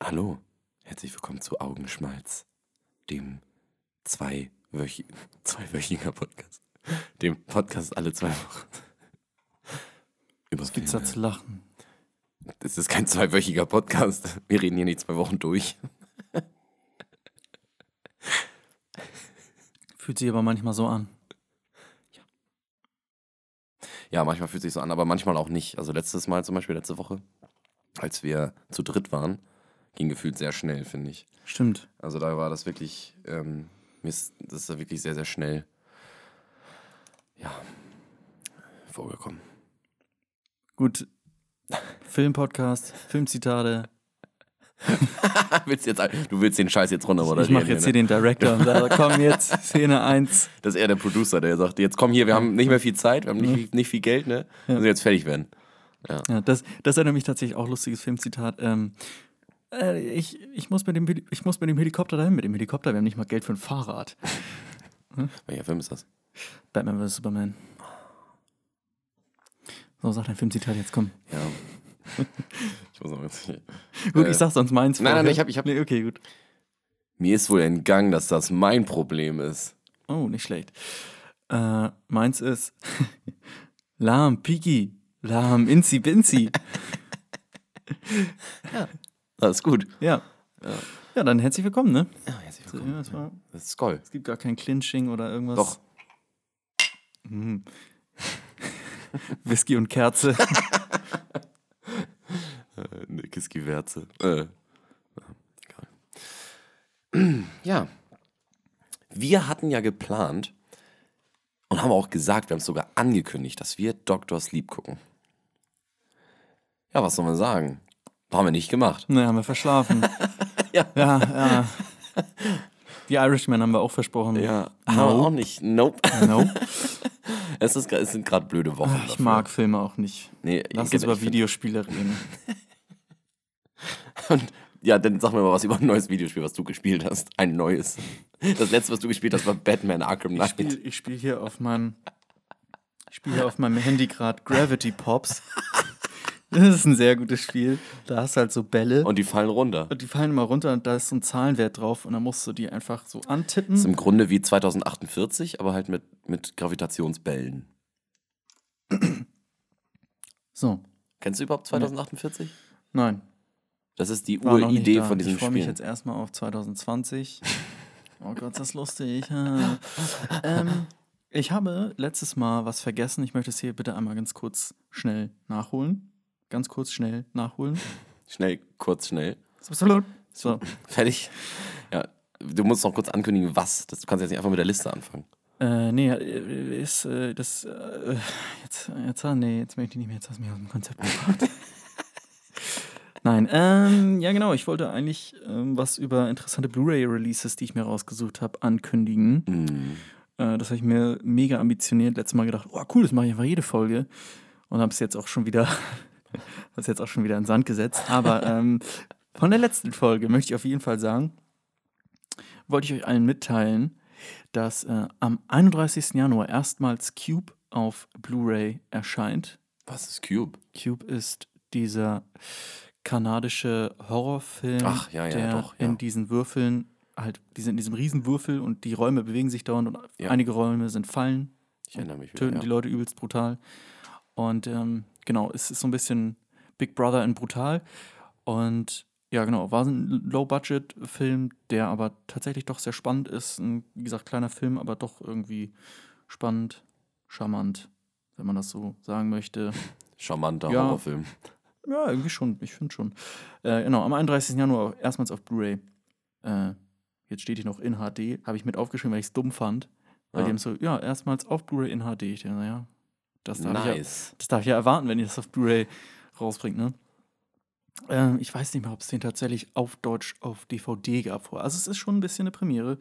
Hallo, herzlich willkommen zu Augenschmalz, dem zweiwöchi zweiwöchiger Podcast. Dem Podcast alle zwei Wochen. Über Was gibt's da zu lachen? Das ist kein zweiwöchiger Podcast. Wir reden hier nicht zwei Wochen durch. Fühlt sich aber manchmal so an. Ja, manchmal fühlt sich so an, aber manchmal auch nicht. Also letztes Mal zum Beispiel, letzte Woche, als wir zu dritt waren, ging gefühlt sehr schnell, finde ich. Stimmt. Also da war das wirklich, ähm, das ist da wirklich sehr, sehr schnell, ja, vorgekommen. Gut. Filmpodcast, Filmzitate. willst jetzt, du willst den Scheiß jetzt runter Ich moderieren, mache jetzt hier ne? den Director und sage, komm jetzt, Szene 1. Das ist eher der Producer, der sagt, jetzt komm hier, wir haben nicht mehr viel Zeit, wir haben nicht, viel- nicht viel Geld, ne? Wir müssen jetzt fertig werden. Ja, das, das erinnert mich tatsächlich auch lustiges Filmzitat. Ähm, äh, ich, ich, muss mit dem, ich muss mit dem Helikopter dahin, mit dem Helikopter, wir haben nicht mal Geld für ein Fahrrad. Welcher Film ist das? Batman vs. Superman. So, sag dein Filmzitat jetzt, komm. Ja. ich muss noch jetzt hier. Gut, Äh, ich sag sonst meins. nein, nein, vorher. ich hab- ich hab- Nee, okay, gut. Mir ist wohl entgangen, dass das mein Problem ist. Oh, nicht schlecht. Äh, meins ist Lahm, Piki, Lahm, Inzi, Binzi. Das ist gut. Ja. Ja, dann herzlich willkommen, ne? Ja, herzlich Ja, willkommen. das war, Das ist Skoll. es gibt gar kein Clinching oder irgendwas. Doch. Mhm. Whisky und Kerze. Äh, eine Kiski-Werze. Äh. Ja. Wir hatten ja geplant und haben auch gesagt, wir haben es sogar angekündigt, dass wir Dr. Sleep gucken. Ja, was soll man sagen? Haben wir nicht gemacht. ne, haben wir verschlafen. Ja. Ja, ja. Die Irishmen haben wir auch versprochen. Ja, No. haben wir auch nicht. Nope. No. Es, ist, es sind gerade blöde Wochen. Ich dafür. mag Filme auch nicht. Nee, Lass ich- uns über Videospiele reden. Und ja, dann sag mir mal was über ein neues Videospiel, was du gespielt hast. Ein neues. Das letzte, was du gespielt hast, war Batman Arkham Ich Knight. spiele ich spiel hier auf meinem ich spiele hier auf meinem Handy gerade Gravity Pops. Das ist ein sehr gutes Spiel. Da hast du halt so Bälle und, Und die fallen runter. die fallen immer runter und da ist so ein Zahlenwert drauf und dann musst du die einfach so ist antippen. im Grunde wie 2048, aber halt mit, mit Gravitationsbällen. So, Kennst du überhaupt 2048? nein. Das ist die Uridee von diesem Ich freue mich Spiel. jetzt erstmal auf 2020. Oh Gott, ist das lustig. Ja. ähm, ich habe letztes Mal was vergessen. Ich möchte es hier bitte einmal ganz kurz schnell nachholen. Ganz kurz schnell nachholen. Schnell, kurz, schnell. Absolut. So. Fertig. Ja, du musst noch kurz ankündigen, was. Das, du kannst jetzt nicht einfach mit der Liste anfangen. Äh, nee, äh, ist äh, das. Äh, jetzt, jetzt, ah, nee, jetzt möchte ich nicht mehr. Jetzt hast du mich aus dem Konzept gebracht. Nein, ähm, ja, genau. Ich wollte eigentlich ähm, was über interessante Blu-ray-Releases, die ich mir rausgesucht habe, ankündigen. Hm. Äh, das habe ich mir mega ambitioniert. Letztes Mal gedacht, oh cool, das mache ich einfach jede Folge. Und habe es jetzt auch schon wieder, hab's jetzt auch schon wieder in den Sand gesetzt. Aber ähm, von der letzten Folge möchte ich auf jeden Fall sagen, wollte ich euch allen mitteilen, dass äh, am 31. Januar erstmals Cube auf Blu-ray erscheint. Was ist Cube? Cube ist dieser kanadische Horrorfilm, Ach, ja, ja, der doch, ja. in diesen Würfeln, halt, die sind in diesem Riesenwürfel und die Räume bewegen sich dauernd und einige Räume sind Fallen, Ich erinnere mich wieder. töten die Leute übelst brutal. Und ähm, genau, es ist so ein bisschen Big Brother in brutal. Und ja, genau, war ein Low-Budget-Film, der aber tatsächlich doch sehr spannend ist. Ein, wie gesagt, kleiner Film, aber doch irgendwie spannend, charmant, wenn man das so sagen möchte. Charmanter Ja. Horrorfilm. Ja, irgendwie schon, ich finde schon. Äh, genau, am 31. Januar erstmals auf Blu-ray. Äh, jetzt steht hier noch in HD, habe ich mit aufgeschrieben, weil ich es dumm fand. Weil Ja. die haben so, ja, erstmals auf Blu-ray in HD. Ich dachte, naja, das darf, ich ja, Nice. das darf ich ja erwarten, wenn ihr das auf Blu-ray rausbringt, ne? Ähm, ich weiß nicht mehr, ob es den tatsächlich auf Deutsch auf DVD gab vorher. Also es ist schon ein bisschen eine Premiere.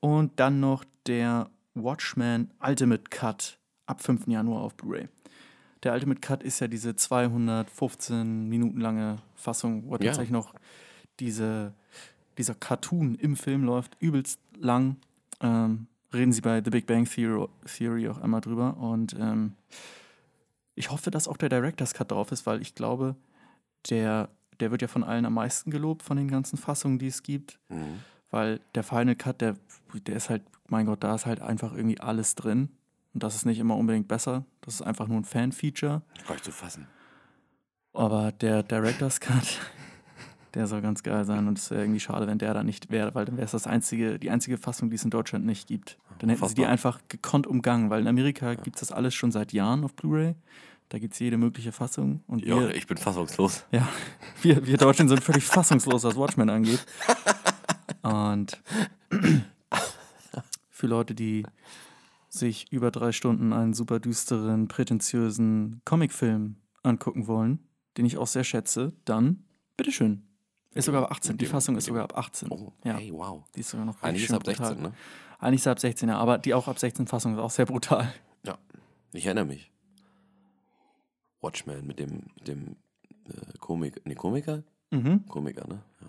Und dann noch der Watchmen Ultimate Cut ab 5. Januar auf Blu-ray. Der Ultimate Cut ist ja diese 215 Minuten lange Fassung, wo Ja. tatsächlich noch diese, dieser Cartoon im Film läuft, übelst lang. Ähm, reden sie bei The Big Bang Theory, auch einmal drüber. Und ähm, ich hoffe, dass auch der Director's Cut drauf ist, weil ich glaube, der der wird ja von allen am meisten gelobt, von den ganzen Fassungen, die es gibt. Mhm. Weil der Final Cut, der, der ist halt, mein Gott, da ist halt einfach irgendwie alles drin. Und das ist nicht immer unbedingt besser. Das ist einfach nur ein Fan-Feature. Gar nicht zu fassen. Aber der Director's Cut, der soll ganz geil sein. Und es wäre irgendwie schade, wenn der da nicht wäre, weil dann wäre es das einzige, die einzige Fassung, die es in Deutschland nicht gibt. Dann hätten sie die einfach gekonnt umgangen, weil in Amerika gibt es das alles schon seit Jahren auf Blu-ray. Da gibt es jede mögliche Fassung. Und Ja, wir, ich bin fassungslos. ja, wir, wir Deutschen sind völlig fassungslos, was Watchmen angeht. Und für Leute, die sich über drei Stunden einen super düsteren, prätentiösen Comicfilm angucken wollen, den ich auch sehr schätze, dann bitteschön. Ist sogar ab 18. Mit Die Fassung ist sogar ab 18. Oh, ja, hey, wow. die ist sogar noch Eigentlich ist ab 16, brutal. ne? Eigentlich ist ab 16, ja, aber die auch ab 16 Fassung ist auch sehr brutal. Ja, ich erinnere mich. Watchmen mit dem, mit dem äh, Komik, nee, Komiker? Mhm. Komiker, ne? Ja.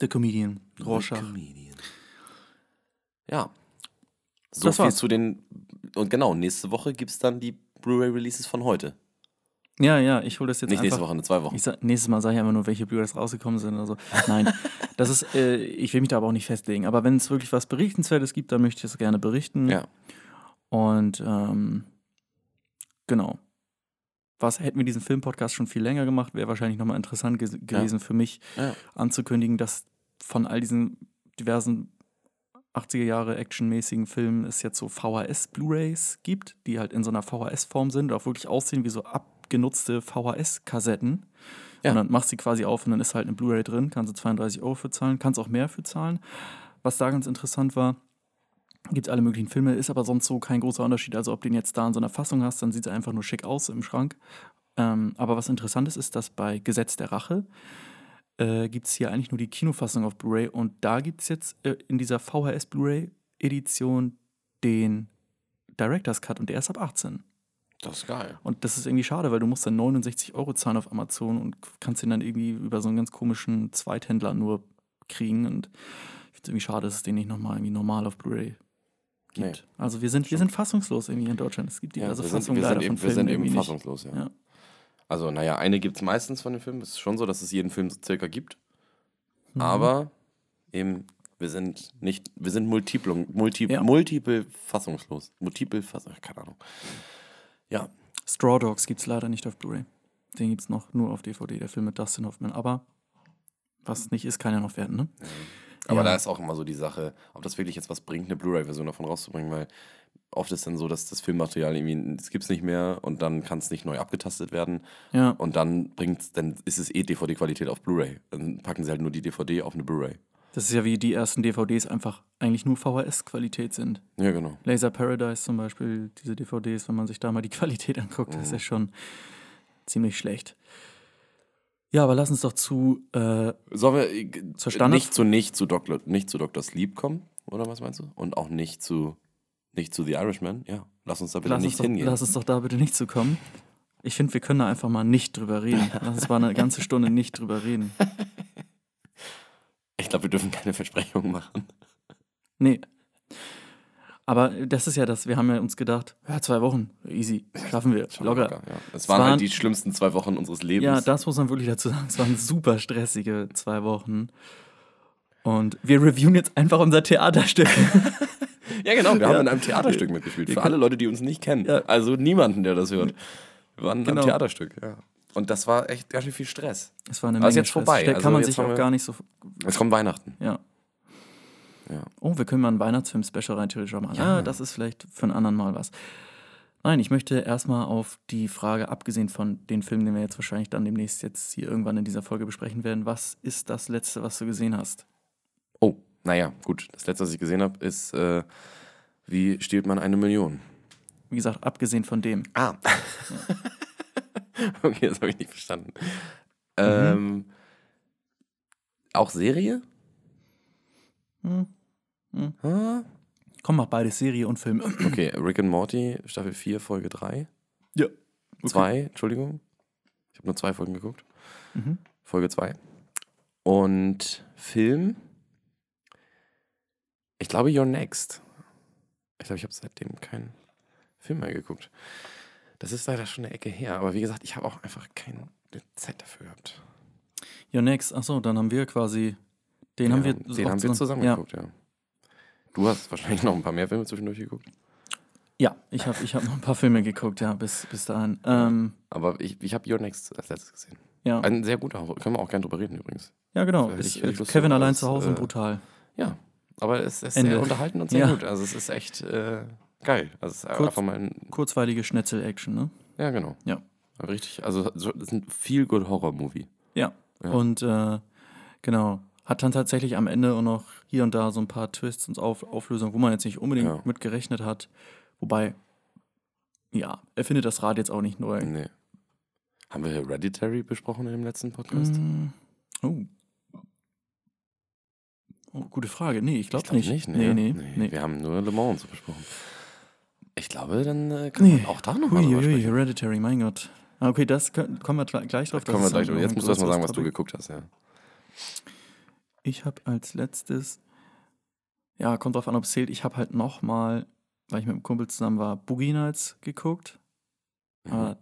The Comedian, The Rorschach. Comedian. Ja. So Das viel war's. zu den. Und genau, nächste Woche gibt es dann die Blu-ray-Releases von heute. Ja, ja, ich hole das jetzt Nicht einfach. nächste Woche, in zwei Wochen. Ich sag, nächstes Mal sage ich einfach nur, welche Blu-rays rausgekommen sind oder so. Nein, das ist, äh, ich will mich da aber auch nicht festlegen. Aber wenn es wirklich was Berichtenswertes gibt, dann möchte ich es gerne berichten. Ja. Und ähm, genau. Was hätten wir diesen Filmpodcast schon viel länger gemacht, wäre wahrscheinlich nochmal interessant ge gewesen für mich Ja. anzukündigen, dass von all diesen diversen 80er Jahre actionmäßigen Filmen es jetzt so VHS-Blu-rays gibt, die halt in so einer VHS-Form sind auch wirklich aussehen wie so abgenutzte VHS-Kassetten. Ja. Und dann machst du sie quasi auf und dann ist halt eine Blu-ray drin, kannst du 32 Euro für zahlen, kannst auch mehr für zahlen. Was da ganz interessant war, gibt es alle möglichen Filme, ist aber sonst so kein großer Unterschied. Also ob du den jetzt da in so einer Fassung hast, dann sieht es einfach nur schick aus im Schrank. Ähm, aber was interessant ist, ist, dass bei Gesetz der Rache äh, gibt es hier eigentlich nur die Kinofassung auf Blu-ray und da gibt es jetzt äh, in dieser VHS Blu-ray-Edition den Director's Cut und der ist ab 18. Das ist geil. Und das ist irgendwie schade, weil du musst dann 69 Euro zahlen auf Amazon und kannst ihn dann irgendwie über so einen ganz komischen Zweithändler nur kriegen. Und ich finde es irgendwie schade, dass es den nicht nochmal irgendwie normal auf Blu-ray gibt. Nee. Also wir sind, wir sind fassungslos irgendwie in Deutschland. Es gibt Ja, diverse wir sind, Fassungen wir leider sind, von eben, wir Filmen sind eben fassungslos, ja. Ja. Also, naja, eine gibt es meistens von den Filmen. Es ist schon so, dass es jeden Film so circa gibt. Mhm. Aber eben, wir sind nicht, wir sind multiple, multi, Ja. multiple fassungslos. Multiple Fassung, keine Ahnung. Ja, Straw Dogs gibt es leider nicht auf Blu-ray. Den gibt es noch nur auf DVD, der Film mit Dustin Hoffman. Aber was nicht ist, kann ja noch werden, ne? aber Ja. da ist auch immer so die Sache, ob das wirklich jetzt was bringt, eine Blu-ray-Version davon rauszubringen, weil oft ist dann so, dass das Filmmaterial irgendwie, das gibt es nicht mehr und dann kann es nicht neu abgetastet werden Ja. und dann bringt's, dann ist es eh DVD-Qualität auf Blu-ray. Dann packen sie halt nur die DVD auf eine Blu-ray. Das ist ja wie die ersten DVDs einfach eigentlich nur VHS-Qualität sind. Ja, genau. Laser Paradise zum Beispiel, diese DVDs, wenn man sich da mal die Qualität anguckt, das ist ja schon ziemlich schlecht. Ja, aber lass uns doch zu. Äh, Sollen wir äh, Zur Standard- nicht zu nicht zu Dr. nicht zu Dr. Sleep kommen, oder was meinst du? Und auch nicht zu nicht zu The Irishman? Ja, lass uns da bitte lass, nicht doch, hingehen. lass uns doch da bitte nicht zu kommen. Ich finde, wir können da einfach mal nicht drüber reden. Lass uns mal eine ganze Stunde nicht drüber reden. Ich glaube, wir dürfen keine Versprechungen machen. Nee. Aber das ist ja das, wir haben ja uns gedacht, ja, zwei Wochen, easy, schaffen wir, Schon locker. ja. Es waren waren- halt die schlimmsten zwei Wochen unseres Lebens. Ja, das muss man wirklich dazu sagen. Es waren super stressige zwei Wochen. Und wir reviewen jetzt einfach unser Theaterstück. Ja, genau. Wir Ja. haben in einem Theaterstück mitgespielt. Für alle Leute, die uns nicht kennen. Ja. Also niemanden, der das hört. Wir waren in Genau. einem Theaterstück. Ja. Und das war echt ganz schön viel Stress. Es war eine Menge jetzt Stress. vorbei. Da Also kann man sich auch gar nicht so. Jetzt kommt Weihnachten. Ja. Ja. Oh, wir können mal ein Weihnachtsfilm-Special rein theoretisch machen. Ja. Ah, das ist vielleicht für einen anderen Mal was. Nein, ich möchte erstmal auf die Frage, abgesehen von den Filmen, den wir jetzt wahrscheinlich dann demnächst jetzt hier irgendwann in dieser Folge besprechen werden, was ist das Letzte, was du gesehen hast? Oh, naja, gut. Das letzte, was ich gesehen habe, ist, äh, wie stiehlt man eine Million? Wie gesagt, abgesehen von dem. Ah. okay, das habe ich nicht verstanden. Ähm, auch Serie? Hm. Hm. Ah. Komm, mach beides Serie und Film. Okay, Rick and Morty, Staffel 4, Folge 3. Ja. Zwei, Entschuldigung. Ich habe nur zwei Folgen geguckt. Mhm. Folge 2. Und Film. Ich glaube, You're Next. Ich glaube, ich habe seitdem keinen Film mehr geguckt. Das ist leider schon eine Ecke her. Aber wie gesagt, ich habe auch einfach keine Zeit dafür gehabt. Your Next, achso, dann haben wir quasi. Den Ja, haben wir, den haben wir zusammen ja. geguckt, ja. Du hast wahrscheinlich noch ein paar mehr Filme zwischendurch geguckt. Ja, ich habe ich hab noch ein paar Filme geguckt, ja, bis, bis dahin. Ähm, Aber ich, ich habe Your Next als letztes gesehen. ja. Ein sehr guter Horror. Können wir auch gerne drüber reden übrigens. ja, genau. Ist, ich- ich Lust Kevin allein zu Hause äh, brutal. Ja, aber es ist Ende. sehr unterhalten und sehr Ja. gut. Also es ist echt äh, geil. Also es ist Kurz- einfach mal ein, Kurzweilige Schnetzel-Action, ne? ja genau. Ja. Richtig, also so- es ist ein viel good Horror-Movie. Ja. Ja. Und äh, genau, hat dann tatsächlich am Ende auch noch hier und da so ein paar Twists und Auf Auflösungen, wo man jetzt nicht unbedingt Ja. mit gerechnet hat. Wobei, ja, er findet das Rad jetzt auch nicht neu. Nee. Haben wir Hereditary besprochen in dem letzten Podcast? Mm, oh. oh. Gute Frage. Nee, ich glaube glaub nicht. ne? Nee, nee, nee. Wir haben nur Le Mans besprochen. Ich glaube, dann äh, kann Nee. man auch da nochmal drüber sprechen. Hereditary, mein Gott. Ah, Okay, das können, kommen wir gleich drauf. Kommen wir gleich noch Jetzt musst du erstmal sagen, was du geguckt hast, ja. Ich habe als letztes, ja, kommt drauf an, ob es zählt, ich habe halt nochmal, weil ich mit einem Kumpel zusammen war, Boogie Nights geguckt. Mhm. Äh,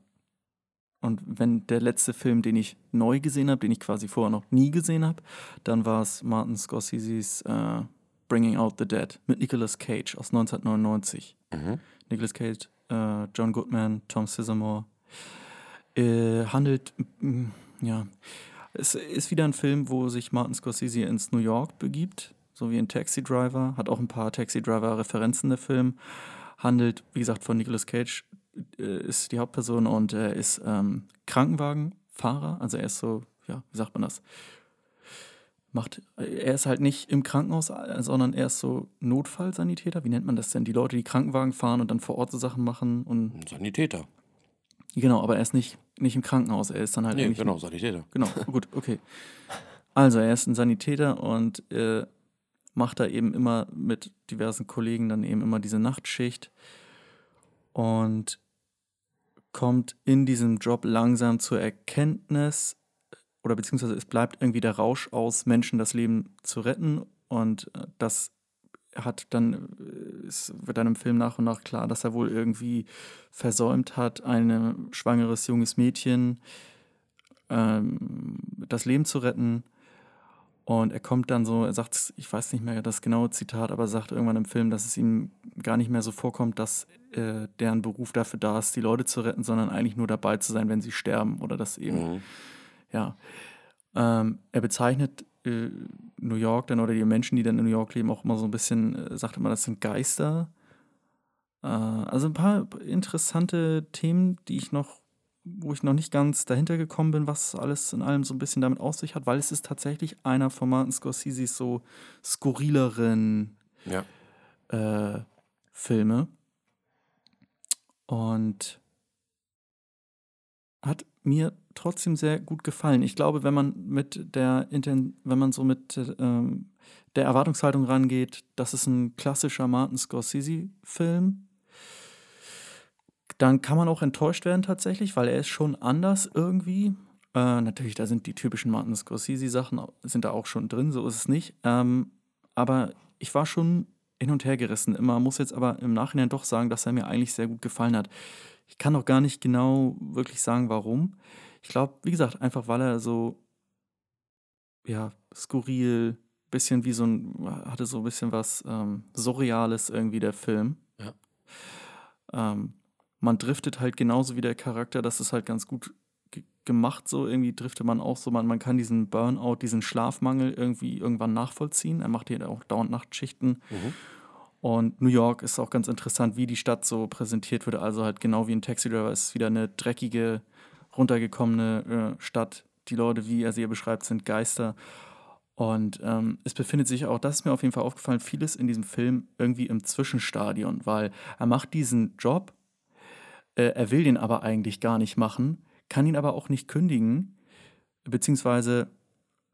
Und wenn der letzte Film, den ich neu gesehen habe, den ich quasi vorher noch nie gesehen habe, dann war es Martin Scorseses äh, Bringing Out the Dead mit Nicolas Cage aus 1999. Mhm. Nicolas Cage, äh, John Goodman, Tom Sizemore. Äh, handelt, ja, es ist wieder ein Film, wo sich Martin Scorsese ins New York begibt, so wie in Taxi Driver, hat auch ein paar Taxi Driver-Referenzen der Film. Handelt, wie gesagt, von Nicolas Cage, äh, ist die Hauptperson und er ist ähm, Krankenwagenfahrer, also er ist so, ja, wie sagt man das? Macht, er ist halt nicht im Krankenhaus, äh, sondern er ist so Notfallsanitäter. Wie nennt man das denn? Die Leute, die Krankenwagen fahren und dann vor Ort so Sachen machen und Ein Sanitäter. genau, aber er ist nicht, nicht im Krankenhaus, er ist dann halt Nee, genau, Sanitäter. Genau, gut, okay. Also, er ist ein Sanitäter und äh, macht da eben immer mit diversen Kollegen dann eben immer diese Nachtschicht und kommt in diesem Job langsam zur Erkenntnis, oder beziehungsweise es bleibt irgendwie der Rausch aus, Menschen das Leben zu retten und äh, das hat dann, äh, es wird dann im Film nach und nach klar, dass er wohl irgendwie versäumt hat, ein schwangeres junges Mädchen ähm, das Leben zu retten. Und er kommt dann so, er sagt, ich weiß nicht mehr das genaue Zitat, aber sagt irgendwann im Film, dass es ihm gar nicht mehr so vorkommt, dass äh, deren Beruf dafür da ist, die Leute zu retten, sondern eigentlich nur dabei zu sein, wenn sie sterben oder das eben, Mhm. Ja. Ähm, er bezeichnet äh, New York dann oder die Menschen, die dann in New York leben, auch immer so ein bisschen, äh, sagt immer, das sind Geister. Äh, also ein paar interessante Themen, die ich noch, wo ich noch nicht ganz dahinter gekommen bin, was alles in allem so ein bisschen damit auf sich hat, weil es ist tatsächlich einer von Martin Scorseses so skurrileren Ja. äh, Filme. Und hat mir trotzdem sehr gut gefallen. Ich glaube, wenn man mit der Inten wenn man so mit ähm, der Erwartungshaltung rangeht, das ist ein klassischer Martin Scorsese-Film, dann kann man auch enttäuscht werden tatsächlich, weil er ist schon anders irgendwie. Äh, natürlich, da sind die typischen Martin Scorsese-Sachen sind da auch schon drin, so ist es nicht. Ähm, aber ich war schon hin und her gerissen immer, muss jetzt aber im Nachhinein doch sagen, dass er mir eigentlich sehr gut gefallen hat. Ich kann auch gar nicht genau wirklich sagen, warum. Ich glaube, wie gesagt, einfach weil er so, ja, skurril, bisschen wie so ein, hatte so ein bisschen was ähm, Surreales irgendwie der Film. Ja. Ähm, man driftet halt genauso wie der Charakter, das ist halt ganz gut ge- gemacht, so irgendwie driftet man auch so, man, man kann diesen Burnout, diesen Schlafmangel irgendwie irgendwann nachvollziehen. Er macht hier auch dauernd Nachtschichten. Mhm. Und New York ist auch ganz interessant, wie die Stadt so präsentiert wird. Also halt genau wie in Taxi Driver ist wieder eine dreckige, runtergekommene äh, Stadt. Die Leute, wie er sie hier beschreibt, sind Geister. Und ähm, es befindet sich auch, das ist mir auf jeden Fall aufgefallen, vieles in diesem Film irgendwie im Zwischenstadion, weil er macht diesen Job, äh, er will den aber eigentlich gar nicht machen, kann ihn aber auch nicht kündigen, beziehungsweise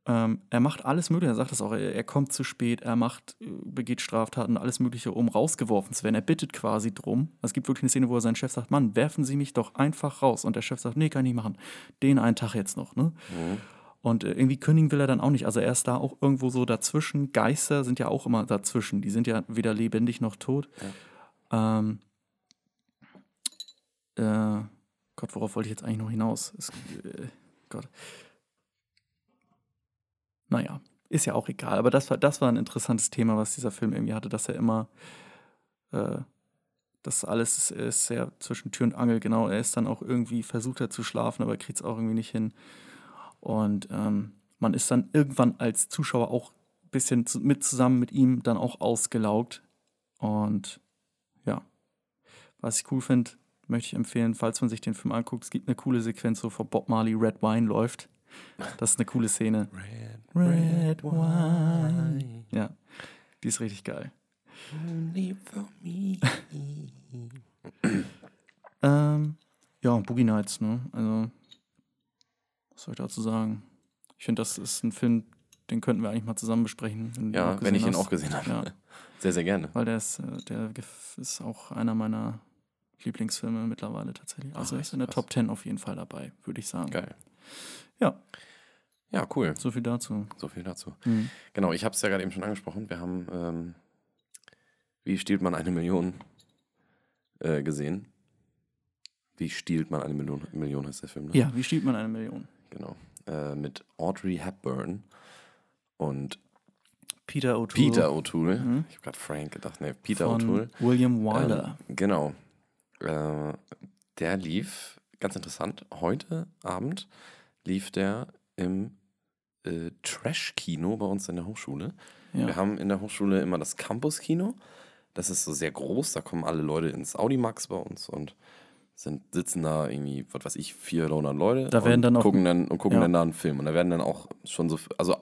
ähm, er macht alles Mögliche, er sagt das auch, er, er kommt zu spät, er macht, äh, begeht Straftaten, alles Mögliche, um rausgeworfen zu werden. Er bittet quasi drum. Es gibt wirklich eine Szene, wo er seinen Chef sagt, Mann, werfen Sie mich doch einfach raus. Und der Chef sagt, nee, kann ich nicht machen. Den einen Tag jetzt noch, ne? Mhm. Und äh, irgendwie kündigen will er dann auch nicht. Also er ist da auch irgendwo so dazwischen. Geister sind ja auch immer dazwischen. Die sind ja weder lebendig noch tot. Ähm, äh, Gott, worauf wollte ich jetzt eigentlich noch hinaus? Es, äh, Gott. Naja, ist ja auch egal. Aber das war, das war ein interessantes Thema, was dieser Film irgendwie hatte, dass er immer, äh, das alles ist, sehr zwischen Tür und Angel, genau. Er ist dann auch irgendwie versucht er zu schlafen, aber kriegt es auch irgendwie nicht hin. Und ähm, man ist dann irgendwann als Zuschauer auch ein bisschen zu, mit zusammen mit ihm dann auch ausgelaugt. Und ja, was ich cool finde, möchte ich empfehlen, falls man sich den Film anguckt, es gibt eine coole Sequenz, wo vor Bob Marley Red Wine läuft. Das ist eine coole Szene. Red Wine. Ja, die ist richtig geil. Only for me. Ähm, ja, Boogie Nights, ne? Also, was soll ich dazu sagen? Ich finde, das ist ein Film, den könnten wir eigentlich mal zusammen besprechen. ihn Ja, wenn ich ihn hast. auch gesehen habe. Ja, Sehr, sehr gerne. weil der ist, äh, der ist auch einer meiner Lieblingsfilme mittlerweile tatsächlich. Also Ach, ist in der krass. Top 10 auf jeden Fall dabei, würde ich sagen. Geil. Ja, Ja, cool. so viel dazu. So viel dazu. Mhm. Genau, ich habe es ja gerade eben schon angesprochen. Wir haben, ähm, wie stiehlt man eine Million äh, gesehen. Wie stiehlt man eine Million, Million heißt der Film, ne? Ja, wie stiehlt man eine Million? Genau. Äh, mit Audrey Hepburn und Peter O'Toole. Peter O'Toole. Mhm. Ich habe gerade Frank gedacht, ne, Peter von O'Toole. William Wyler. Ähm, genau. Äh, der lief, ganz interessant, heute Abend lief der im äh, Trash-Kino bei uns in der Hochschule. ja. Wir haben in der Hochschule immer das Campus-Kino. Das ist so sehr groß, da kommen alle Leute ins Audimax bei uns und sind, sitzen da irgendwie, was weiß ich, 400 Leute Da werden und dann auch- gucken dann und gucken ja. dann da einen Film. Und da werden dann auch schon so, also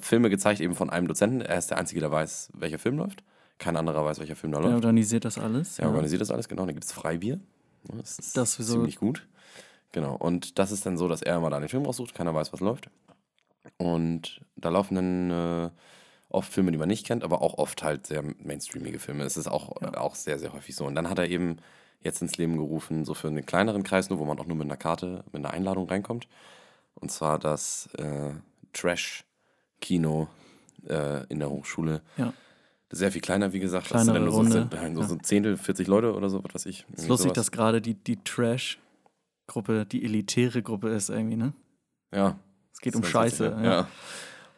Filme gezeigt eben von einem Dozenten. Er ist der Einzige, der weiß, welcher Film läuft. Kein anderer weiß, welcher Film da läuft. organisiert das alles. Er organisiert das alles, genau. Dann gibt es Freibier. Ja, Das ist Das sowieso- ziemlich gut. Genau. Und das ist dann so, dass er immer da den Film raussucht, keiner weiß, was läuft. Und da laufen dann äh, oft Filme, die man nicht kennt, aber auch oft halt sehr mainstreamige Filme. Es ist auch, Ja. auch sehr, sehr häufig so. Und dann hat er eben jetzt ins Leben gerufen, so für einen kleineren Kreis nur, wo man auch nur mit einer Karte, mit einer Einladung reinkommt. Und zwar das äh, Trash-Kino äh, in der Hochschule. Ja. Sehr viel kleiner, wie gesagt. Kleinere das Runde, sind so, so, so ein Zehntel, 40 Leute oder so, was weiß ich. Ist lustig, sowas. dass gerade die, die Trash-Gruppe, die elitäre Gruppe ist irgendwie, ne? Ja. Es geht um Scheiße. Ja. Ja.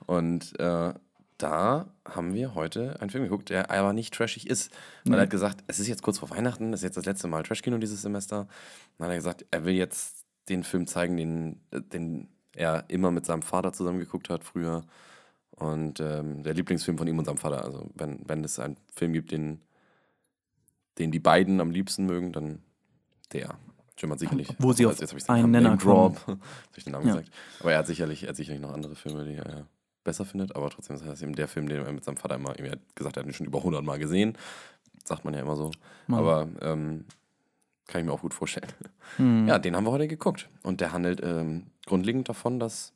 Und äh, da haben wir heute einen Film geguckt, der aber nicht trashig ist. Weil Nee. er hat gesagt, es ist jetzt kurz vor Weihnachten, das ist jetzt das letzte Mal Trashkino dieses Semester. Dann hat er gesagt, er will jetzt den Film zeigen, den, den er immer mit seinem Vater zusammen geguckt hat früher. Und ähm, der Lieblingsfilm von ihm und seinem Vater. Also wenn, wenn es einen Film gibt, den, den die beiden am liebsten mögen, dann der. Hat sicherlich. Wo sie Oh, auf einen Nenner Drop. Ich den Namen Ja. gesagt. Aber er hat sicherlich, er hat sicherlich noch andere Filme, die er besser findet. Aber trotzdem ist das eben der Film, den er mit seinem Vater immer, er hat gesagt, er hat ihn schon über 100 Mal gesehen. Sagt man ja immer so. Mann. Aber ähm, kann ich mir auch gut vorstellen. Hm. Ja, den haben wir heute geguckt. Und der handelt ähm, grundlegend davon, dass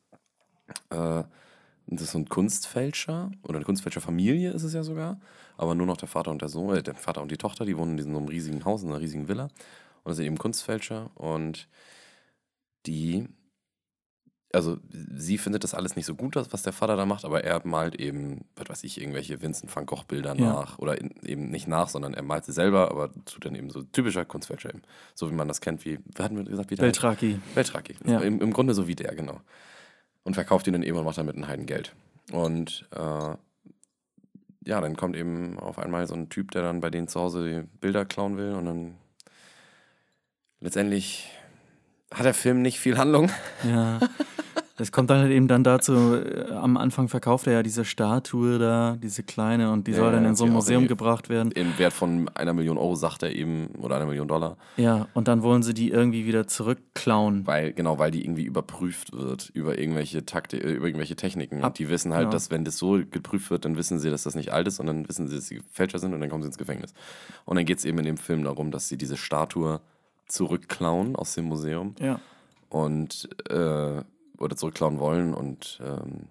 äh, das ist so ein Kunstfälscher oder eine Kunstfälscherfamilie ist es ja sogar, aber nur noch der Vater und der Sohn, äh, der Vater und die Tochter, die wohnen in diesem so einem riesigen Haus, in einer riesigen Villa. Und das sind eben Kunstfälscher und die, also sie findet das alles nicht so gut, was der Vater da macht, aber er malt eben, was weiß ich, irgendwelche Vincent van Gogh Bilder Ja. nach oder in, eben nicht nach, sondern er malt sie selber, aber tut dann eben so typischer Kunstfälscher eben. So wie man das kennt, wie, wer hatten wir gesagt, wie der heißt? Beltraki. Beltraki. Ja. Im, Im Grunde so wie der, genau. Und verkauft ihn dann eben und macht damit ein Heidengeld. Und äh, ja, dann kommt eben auf einmal so ein Typ, der dann bei denen zu Hause die Bilder klauen will und dann letztendlich hat der Film nicht viel Handlung. Ja. Es kommt dann halt eben dann dazu, äh, am Anfang verkauft er ja diese Statue da, diese kleine, und die Ja, soll dann in so ein Museum gebracht werden. Im Wert von einer Million Euro, sagt er eben, oder einer Million Dollar. Ja, und dann wollen sie die irgendwie wieder zurückklauen. Weil, genau, weil die irgendwie überprüft wird über irgendwelche Taktik, äh, über irgendwelche Techniken. Ab- und die wissen halt, ja. dass wenn das so geprüft wird, dann wissen sie, dass das nicht alt ist und dann wissen sie, dass sie Fälscher sind und dann kommen sie ins Gefängnis. Und dann geht es eben in dem Film darum, dass sie diese Statue zurückklauen aus dem Museum Ja. und äh, oder zurückklauen wollen und ähm,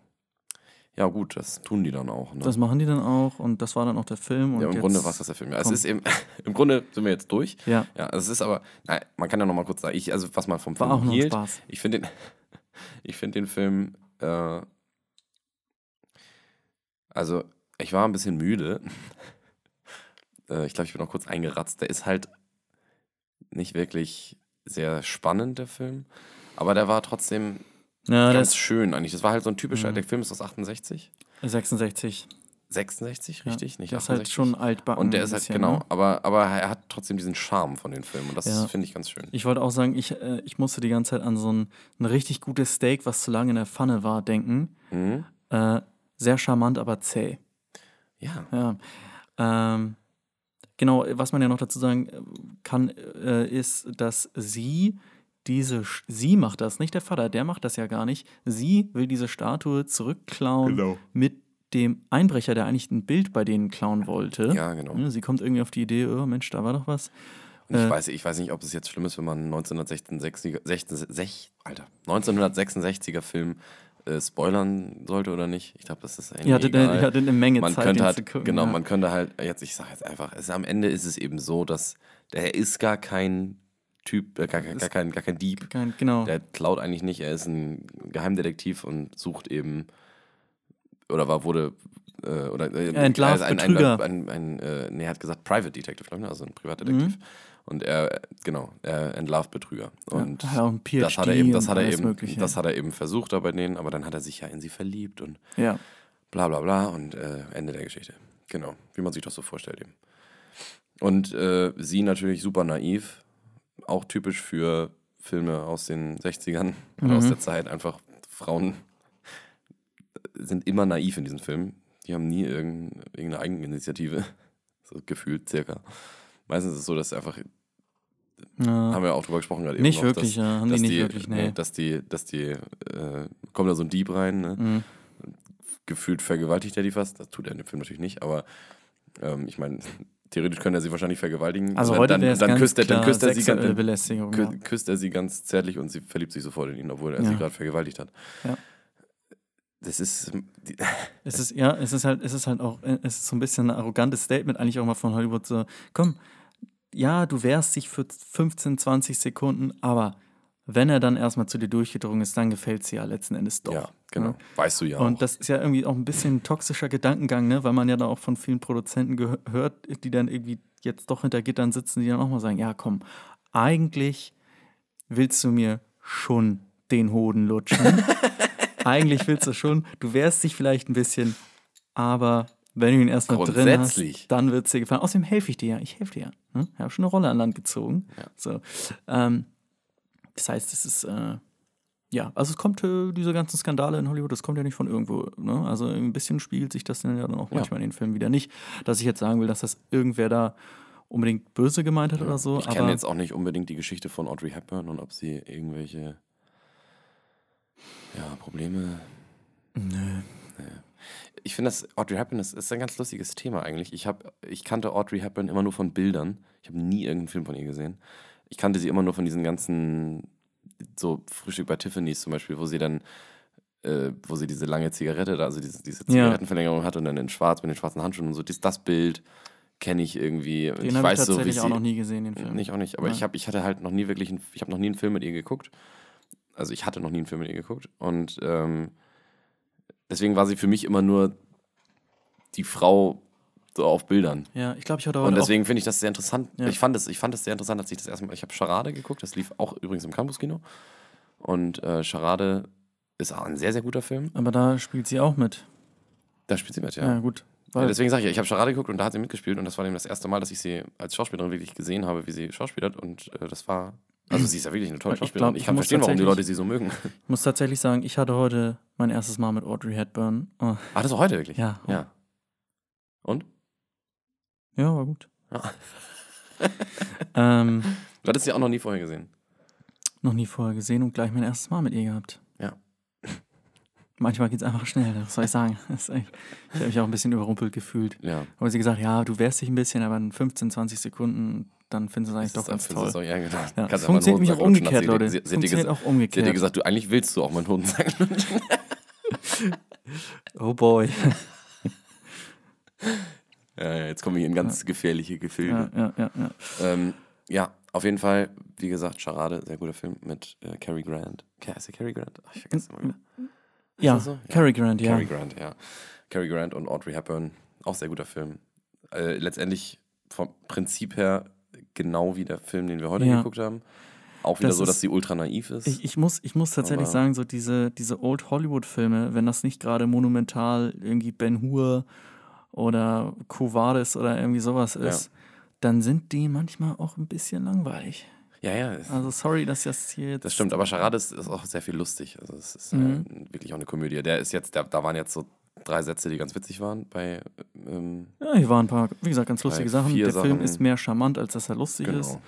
ja gut, das tun die dann auch. Ne? Das machen die dann auch und das war dann auch der Film. Und ja, im Grunde war es das der Film. Ja, es ist eben, im Grunde sind wir jetzt durch. Ja, Ja, es ist aber, nein, man kann ja noch mal kurz sagen, ich, also was man vom war Film auch hielt, Spaß. ich finde den, ich finde den Film, äh, also ich war ein bisschen müde. äh, ich glaube, ich bin noch kurz eingeratzt. Der ist halt nicht wirklich sehr spannend, der Film. Aber der war trotzdem Ja, ganz schön eigentlich. Das war halt so ein typischer, Mhm. der Film ist aus 68, 66. 66, richtig? Ja, Nicht der ist halt 68? schon altbacken. Und der ist halt, bisschen, genau, ne? aber, aber er hat trotzdem diesen Charme von den Filmen und das Ja. finde ich ganz schön. Ich wollte auch sagen, ich, äh, ich musste die ganze Zeit an so ein, ein richtig gutes Steak, was zu lange in der Pfanne war, denken. Mhm. Äh, sehr charmant, aber zäh. Ja, Ja. Ähm, genau, was man ja noch dazu sagen äh, kann, äh, ist, dass sie diese, Sch- sie macht das, nicht der Vater, der macht das ja gar nicht. Sie will diese Statue zurückklauen Genau. mit dem Einbrecher, der eigentlich ein Bild bei denen klauen wollte. ja, genau. Ja, Sie kommt irgendwie auf die Idee, oh Mensch, da war doch was. Und ich, Äh, weiß, ich weiß nicht, ob es jetzt schlimm ist, wenn man 1966er, 16, sech- Alter, 1966er Film äh, spoilern sollte oder nicht. Ich glaube, das ist eigentlich hattet, egal. eine, ihr hattet eine Menge man Zeit, könnte halt, zu gucken. genau, ja. man könnte halt, jetzt, ich sage jetzt einfach, es, am Ende ist es eben so, dass der ist gar kein Typ, äh, gar, gar, gar, kein, gar kein Dieb. Kein, genau. Der klaut eigentlich nicht, er ist ein Geheimdetektiv und sucht eben, oder war, wurde, äh, oder äh, Er entlarvt ein, ein, ein, ein, ein, äh, nee, er hat gesagt Private Detective, ich, ne? also ein Privatdetektiv. Mhm. Und er, genau, er entlarvt Betrüger. Und ja, PhD das hat er eben, das und hat er eben, Mögliche. das hat er eben versucht da bei denen, aber dann hat er sich ja in sie verliebt und ja. bla bla bla und äh, Ende der Geschichte. Genau, wie man sich das so vorstellt eben. Und äh, sie natürlich super naiv, auch typisch für Filme aus den 60ern oder aus Mhm. der Zeit. Einfach Frauen sind immer naiv in diesen Filmen. Die haben nie irgendein, irgendeine Eigeninitiative, so gefühlt circa. Meistens ist es so, dass einfach, ja. haben wir auch drüber gesprochen gerade eben Nicht noch, wirklich, dass, ja. Haben dass die nicht die, wirklich, nee. dass die, dass die, äh, kommt da so ein Dieb rein, ne? Mhm. gefühlt vergewaltigt er die fast. Das tut er in dem Film natürlich nicht, aber ähm, ich meine, theoretisch könnte er sie wahrscheinlich vergewaltigen. Also heute dann, dann, ganz küsst er, dann klar küsst er sie ganz, Ja. küsst er sie ganz zärtlich und sie verliebt sich sofort in ihn, obwohl er Ja. sie gerade vergewaltigt hat. Ja. Das ist Es ist, ja, es ist halt, es ist halt auch, äh, es ist so ein bisschen ein arrogantes Statement eigentlich auch mal von Hollywood so, komm, ja, du wehrst dich für 15, 20 Sekunden, aber wenn er dann erstmal zu dir durchgedrungen ist, dann gefällt es dir ja letzten Endes doch. ja, genau. Ja. Weißt du ja Und auch. das ist ja irgendwie auch ein bisschen ein toxischer Gedankengang, ne? weil man ja da auch von vielen Produzenten gehö- hört, die dann irgendwie jetzt doch hinter Gittern sitzen, die dann auch mal sagen, ja komm, eigentlich willst du mir schon den Hoden lutschen. eigentlich willst du schon, du wehrst dich vielleicht ein bisschen, aber wenn du ihn erstmal drin hast, dann wird es dir gefallen. Außerdem helfe ich dir ja, ich helfe dir ja. Hm? Ich habe schon eine Rolle an Land gezogen. Ja. So. Ähm, das heißt, es ist, äh, ja, also es kommt, äh, diese ganzen Skandale in Hollywood, das kommt ja nicht von irgendwo. Ne? Also ein bisschen spiegelt sich das dann ja dann auch Ja. manchmal in den Filmen wieder nicht. Dass ich jetzt sagen will, dass das irgendwer da unbedingt böse gemeint hat oder so. ich kenne jetzt auch nicht unbedingt die Geschichte von Audrey Hepburn und ob sie irgendwelche ja, Probleme Nö. Ich finde, das Audrey Hepburn ist, ist ein ganz lustiges Thema eigentlich. Ich, hab, ich kannte Audrey Hepburn immer nur von Bildern. Ich habe nie irgendeinen Film von ihr gesehen. Ich kannte sie immer nur von diesen ganzen, so Frühstück bei Tiffany's zum Beispiel, wo sie dann, äh, wo sie diese lange Zigarette da, also diese, diese Ja. Zigarettenverlängerung hat und dann in schwarz mit den schwarzen Handschuhen und so. Dies, das Bild kenne ich irgendwie. Den ich habe ich weiß so, wie tatsächlich sie, auch noch nie gesehen, den Film. nicht auch nicht, aber Ja. ich, hab, ich hatte halt noch nie wirklich, einen, ich habe noch nie einen Film mit ihr geguckt. Also ich hatte noch nie einen Film mit ihr geguckt und ähm, deswegen war sie für mich immer nur die Frau so auf Bildern. Ja, ich glaube, ich hatte heute Und auch deswegen finde ich das sehr interessant. Ja. Ich, fand es, ich fand es sehr interessant, als ich das erste Mal, ich habe Charade geguckt, das lief auch übrigens im Campus-Kino. Und äh, Charade ist auch ein sehr, sehr guter Film. Aber da spielt sie auch mit. Da spielt sie mit, Ja, ja. gut. Ja, deswegen sage ich ich habe Charade geguckt und da hat sie mitgespielt und das war eben das erste Mal, dass ich sie als Schauspielerin wirklich gesehen habe, wie sie schauspielert und äh, das war, also sie ist ja wirklich eine tolle Ich Schauspielerin. Ich, ich kann verstehen, warum die Leute sie so mögen. ich muss tatsächlich sagen, ich hatte heute mein erstes Mal mit Audrey Hepburn. Oh, Ach, das war heute wirklich? ja, Ja. Und? ja, war gut. Ja. ähm, Du hattest sie auch noch nie vorher gesehen. noch nie vorher gesehen und gleich mein erstes Mal mit ihr gehabt. Ja. Manchmal geht es einfach schnell, was soll ich sagen. Das echt, ich habe mich auch ein bisschen überrumpelt gefühlt. Ja. Aber sie gesagt, ja, du wehrst dich ein bisschen, aber in 15, 20 Sekunden, dann findest du es eigentlich doch ganz toll. auch- ja, genau. Ja, einfach funktioniert nämlich auch umgekehrt, sie- Leute. Sie, sie, gesagt, auch sie hat dir umgekehrt. gesagt, du, eigentlich willst du auch meinen Hodensack lutschen. Oh boy. ja, ja, jetzt komme ich in ganz gefährliche Gefilde. ja, ja, ja, ja. Ähm, ja, auf jeden Fall, wie gesagt, Charade, sehr guter Film mit äh, Cary Grant. Ist der Cary Grant? Ach, ich vergesse immer wieder. Ja, so? Ja. Cary Grant, ja. Cary Grant, ja. Cary Grant und Audrey Hepburn, auch sehr guter Film. Äh, letztendlich vom Prinzip her genau wie der Film, den wir heute Ja. geguckt haben. auch wieder Das so, dass sie ultra naiv ist. Ich, ich, muss, ich muss tatsächlich Aber- sagen, so diese, diese Old Hollywood-Filme, wenn das nicht gerade monumental irgendwie Ben Hur oder Quo Vadis oder irgendwie sowas ist, dann sind die manchmal auch ein bisschen langweilig. ja, ja. Also sorry, dass das hier jetzt. Das stimmt, aber Charade ist, ist auch sehr viel lustig. Also es ist Mhm. äh, wirklich auch eine Komödie. Der ist jetzt, der, da waren jetzt so drei Sätze, die ganz witzig waren bei ähm, Ja, hier waren ein paar, wie gesagt, ganz lustige Sachen. Der Film Sachen- ist mehr charmant, als dass er lustig ist. genau.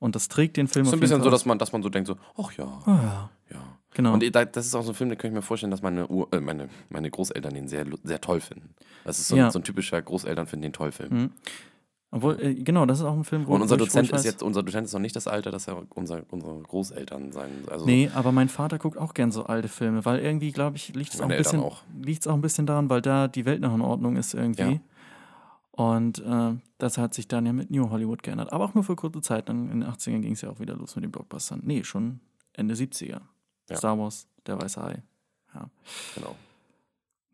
Und das trägt den Film So auf ein bisschen so, dass man, dass man so denkt, so, ach ja, Ah, ja, ja. genau. Und da- das ist auch so ein Film, den kann ich mir vorstellen, dass meine, Ur, äh, meine, meine Großeltern den sehr, sehr toll finden. Das ist so, Ja. ein, so ein typischer Großeltern finden den toll Film. Mhm. Obwohl, äh, genau, das ist auch ein Film, wo Und unser Dozent ist jetzt, unser Dozent ist noch nicht das Alter, dass er unser, unsere Großeltern sein. Also Nee, aber mein Vater guckt auch gern so alte Filme, weil irgendwie, glaube ich, liegt es auch, ein bisschen- auch. auch ein bisschen daran, weil da die Welt noch in Ordnung ist irgendwie. Ja. Und äh, das hat sich dann ja mit New Hollywood geändert. Aber auch nur für kurze Zeit. Dann in den 80ern ging es ja auch wieder los mit den Blockbustern. Nee, schon Ende 70er. Ja. Star Wars, Der Weiße Hai. Ja. genau.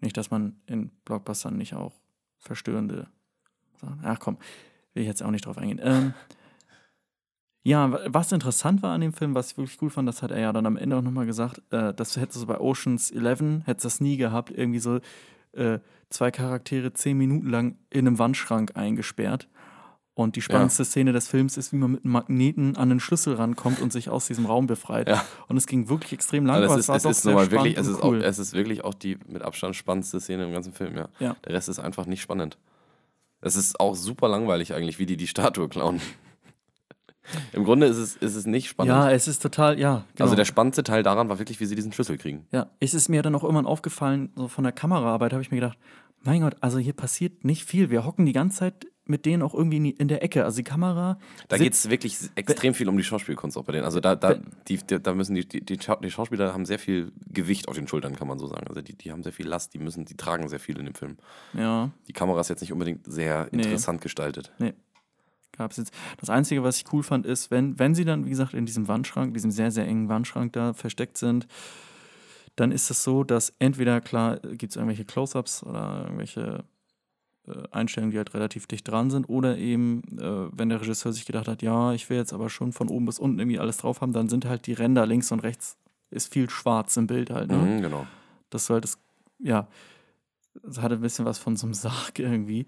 Nicht, dass man in Blockbustern nicht auch verstörende. Ach komm, will ich jetzt auch nicht drauf eingehen. Ähm, ja, wa- was interessant war an dem Film, was ich wirklich cool fand, das hat er ja dann am Ende auch nochmal gesagt, äh, das hättest du bei Oceans 11, hättest das nie gehabt, irgendwie so äh, zwei Charaktere zehn Minuten lang in einem Wandschrank eingesperrt. Und die spannendste Szene des Films ist, wie man mit einem Magneten an den Schlüssel rankommt und sich aus diesem Raum befreit. Ja. Und es ging wirklich extrem lang, Aber aber es ist, es sehr wirklich, spannend es und ist, cool. auch, es ist wirklich auch die mit Abstand spannendste Szene im ganzen Film, ja. Ja. Der Rest ist einfach nicht spannend. Es ist auch super langweilig eigentlich, wie die die Statue klauen. Im Grunde ist es, ist es nicht spannend. Ja, es ist total, ja. Genau. Also der spannendste Teil daran war wirklich, wie sie diesen Schlüssel kriegen. ja, es ist mir dann auch irgendwann aufgefallen, so von der Kameraarbeit habe ich mir gedacht, mein Gott, also hier passiert nicht viel. Wir hocken die ganze Zeit mit denen auch irgendwie in der Ecke. Also die Kamera. Da geht es wirklich extrem viel um die Schauspielkunst auch bei denen. Also da, da, die, da müssen die, die, die Schau- die Schauspieler haben sehr viel Gewicht auf den Schultern, kann man so sagen. Also die, die haben sehr viel Last, die müssen, die tragen sehr viel in dem Film. Ja, Die Kamera ist jetzt nicht unbedingt sehr Nee. interessant gestaltet. gab es jetzt. Das Einzige, was ich cool fand, ist, wenn, wenn sie dann, wie gesagt, in diesem Wandschrank, diesem sehr, sehr engen Wandschrank da versteckt sind, dann ist es so, dass entweder, klar, gibt es irgendwelche Close-Ups oder irgendwelche Einstellungen, die halt relativ dicht dran sind, oder eben, äh, wenn der Regisseur sich gedacht hat, ja, ich will jetzt aber schon von oben bis unten irgendwie alles drauf haben, dann sind halt die Ränder links und rechts, ist viel schwarz im Bild halt. Ne? Mhm, genau. Das soll das, ja, das hatte ein bisschen was von so einem Sarg irgendwie.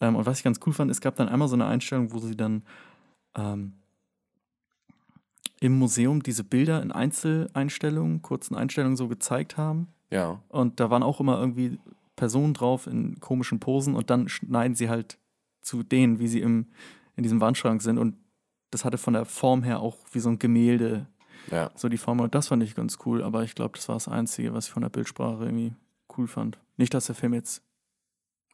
Ähm, und was ich ganz cool fand, es gab dann einmal so eine Einstellung, wo sie dann ähm, im Museum diese Bilder in Einzeleinstellungen, kurzen Einstellungen so gezeigt haben. Ja. Und da waren auch immer irgendwie Personen drauf in komischen Posen und dann schneiden sie halt zu denen, wie sie im, in diesem Wandschrank sind. Und das hatte von der Form her auch wie so ein Gemälde Ja. so die Form. Und das fand ich ganz cool, aber ich glaube, das war das Einzige, was ich von der Bildsprache irgendwie cool fand. Nicht, dass der Film jetzt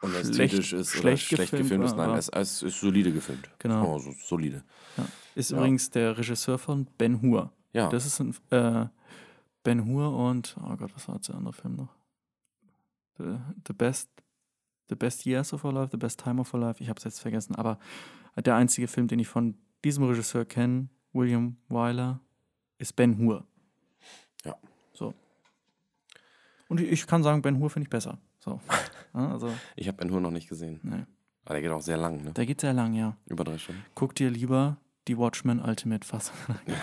Und Schlecht- ist oder schlecht schlecht gefilmt, gefilmt ist. Nein, es, es ist solide gefilmt. Genau. Oh, so, solide. ja. ist Ja. übrigens der Regisseur von Ben Hur. Ja. Das ist ein äh, Ben Hur und oh Gott, was war jetzt der andere Film noch? The, the best The Best Years of Our Life, The Best Time of Our Life. Ich habe es jetzt vergessen, aber der einzige Film, den ich von diesem Regisseur kenne, William Wyler, ist Ben Hur. Ja. So. Und ich, kann sagen, Ben Hur finde ich besser. So. Also, ich habe Ben Hur noch nicht gesehen. nee. Aber der geht auch sehr lang, ne? Der geht sehr lang, ja. Über drei Stunden. Guck dir lieber die Watchmen Ultimate Fassung an.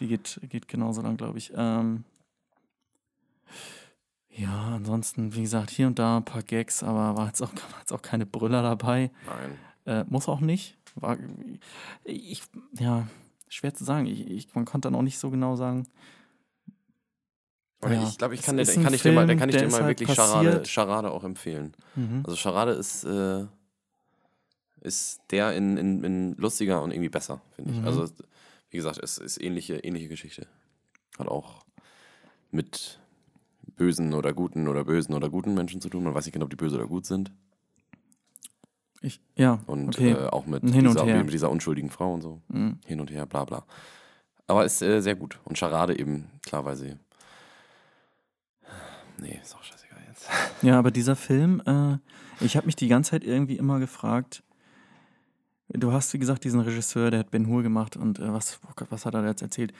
Die geht, geht genauso lang, glaube ich. Ähm, ja, ansonsten, wie gesagt, hier und da ein paar Gags, aber war jetzt auch, war jetzt auch keine Brüller dabei. Nein. Äh, muss auch nicht. War, ich, ja, schwer zu sagen. Ich, ich, man konnte dann auch nicht so genau sagen. Ja, ich glaube, ich kann, dir, kann ich dir mal, Film, kann ich dir mal halt wirklich Charade, passiert. Charade auch empfehlen. Mhm. Also Charade ist, äh, ist der in, in, in lustiger und irgendwie besser, finde ich. Mhm. Also, wie gesagt, es ist ähnliche, ähnliche Geschichte. Hat auch mit bösen oder guten oder bösen oder guten Menschen zu tun. Man weiß nicht genau, ob die böse oder gut sind. Ich, ja, Und okay. äh, auch mit, dieser, mit dieser unschuldigen Frau und so. Mhm. Hin und her, bla bla. Aber ist äh, sehr gut. Und Charade eben, klar, weil sie. Nee, ist auch scheißegal jetzt. Ja, aber dieser Film, äh, ich habe mich die ganze Zeit irgendwie immer gefragt, du hast, wie gesagt, diesen Regisseur, der hat Ben Hur gemacht und äh, was, oh Gott, was hat er da jetzt erzählt?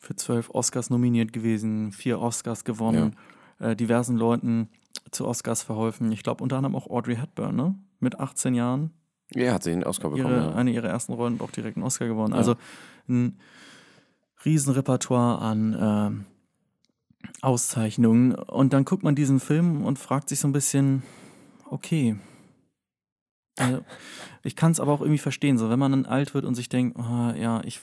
Für zwölf Oscars nominiert gewesen, vier Oscars gewonnen, äh, diversen Leuten zu Oscars verholfen. Ich glaube unter anderem auch Audrey Hepburn, ne? Mit 18 Jahren Ja, hat sie den Oscar bekommen. ihre, ja. eine ihrer ersten Rollen und auch direkt einen Oscar gewonnen. Ja. Also ein Riesenrepertoire an ähm, Auszeichnungen. Und dann guckt man diesen Film und fragt sich so ein bisschen, okay. Also, ich kann es aber auch irgendwie verstehen, so wenn man dann alt wird und sich denkt, oh, ja, ich,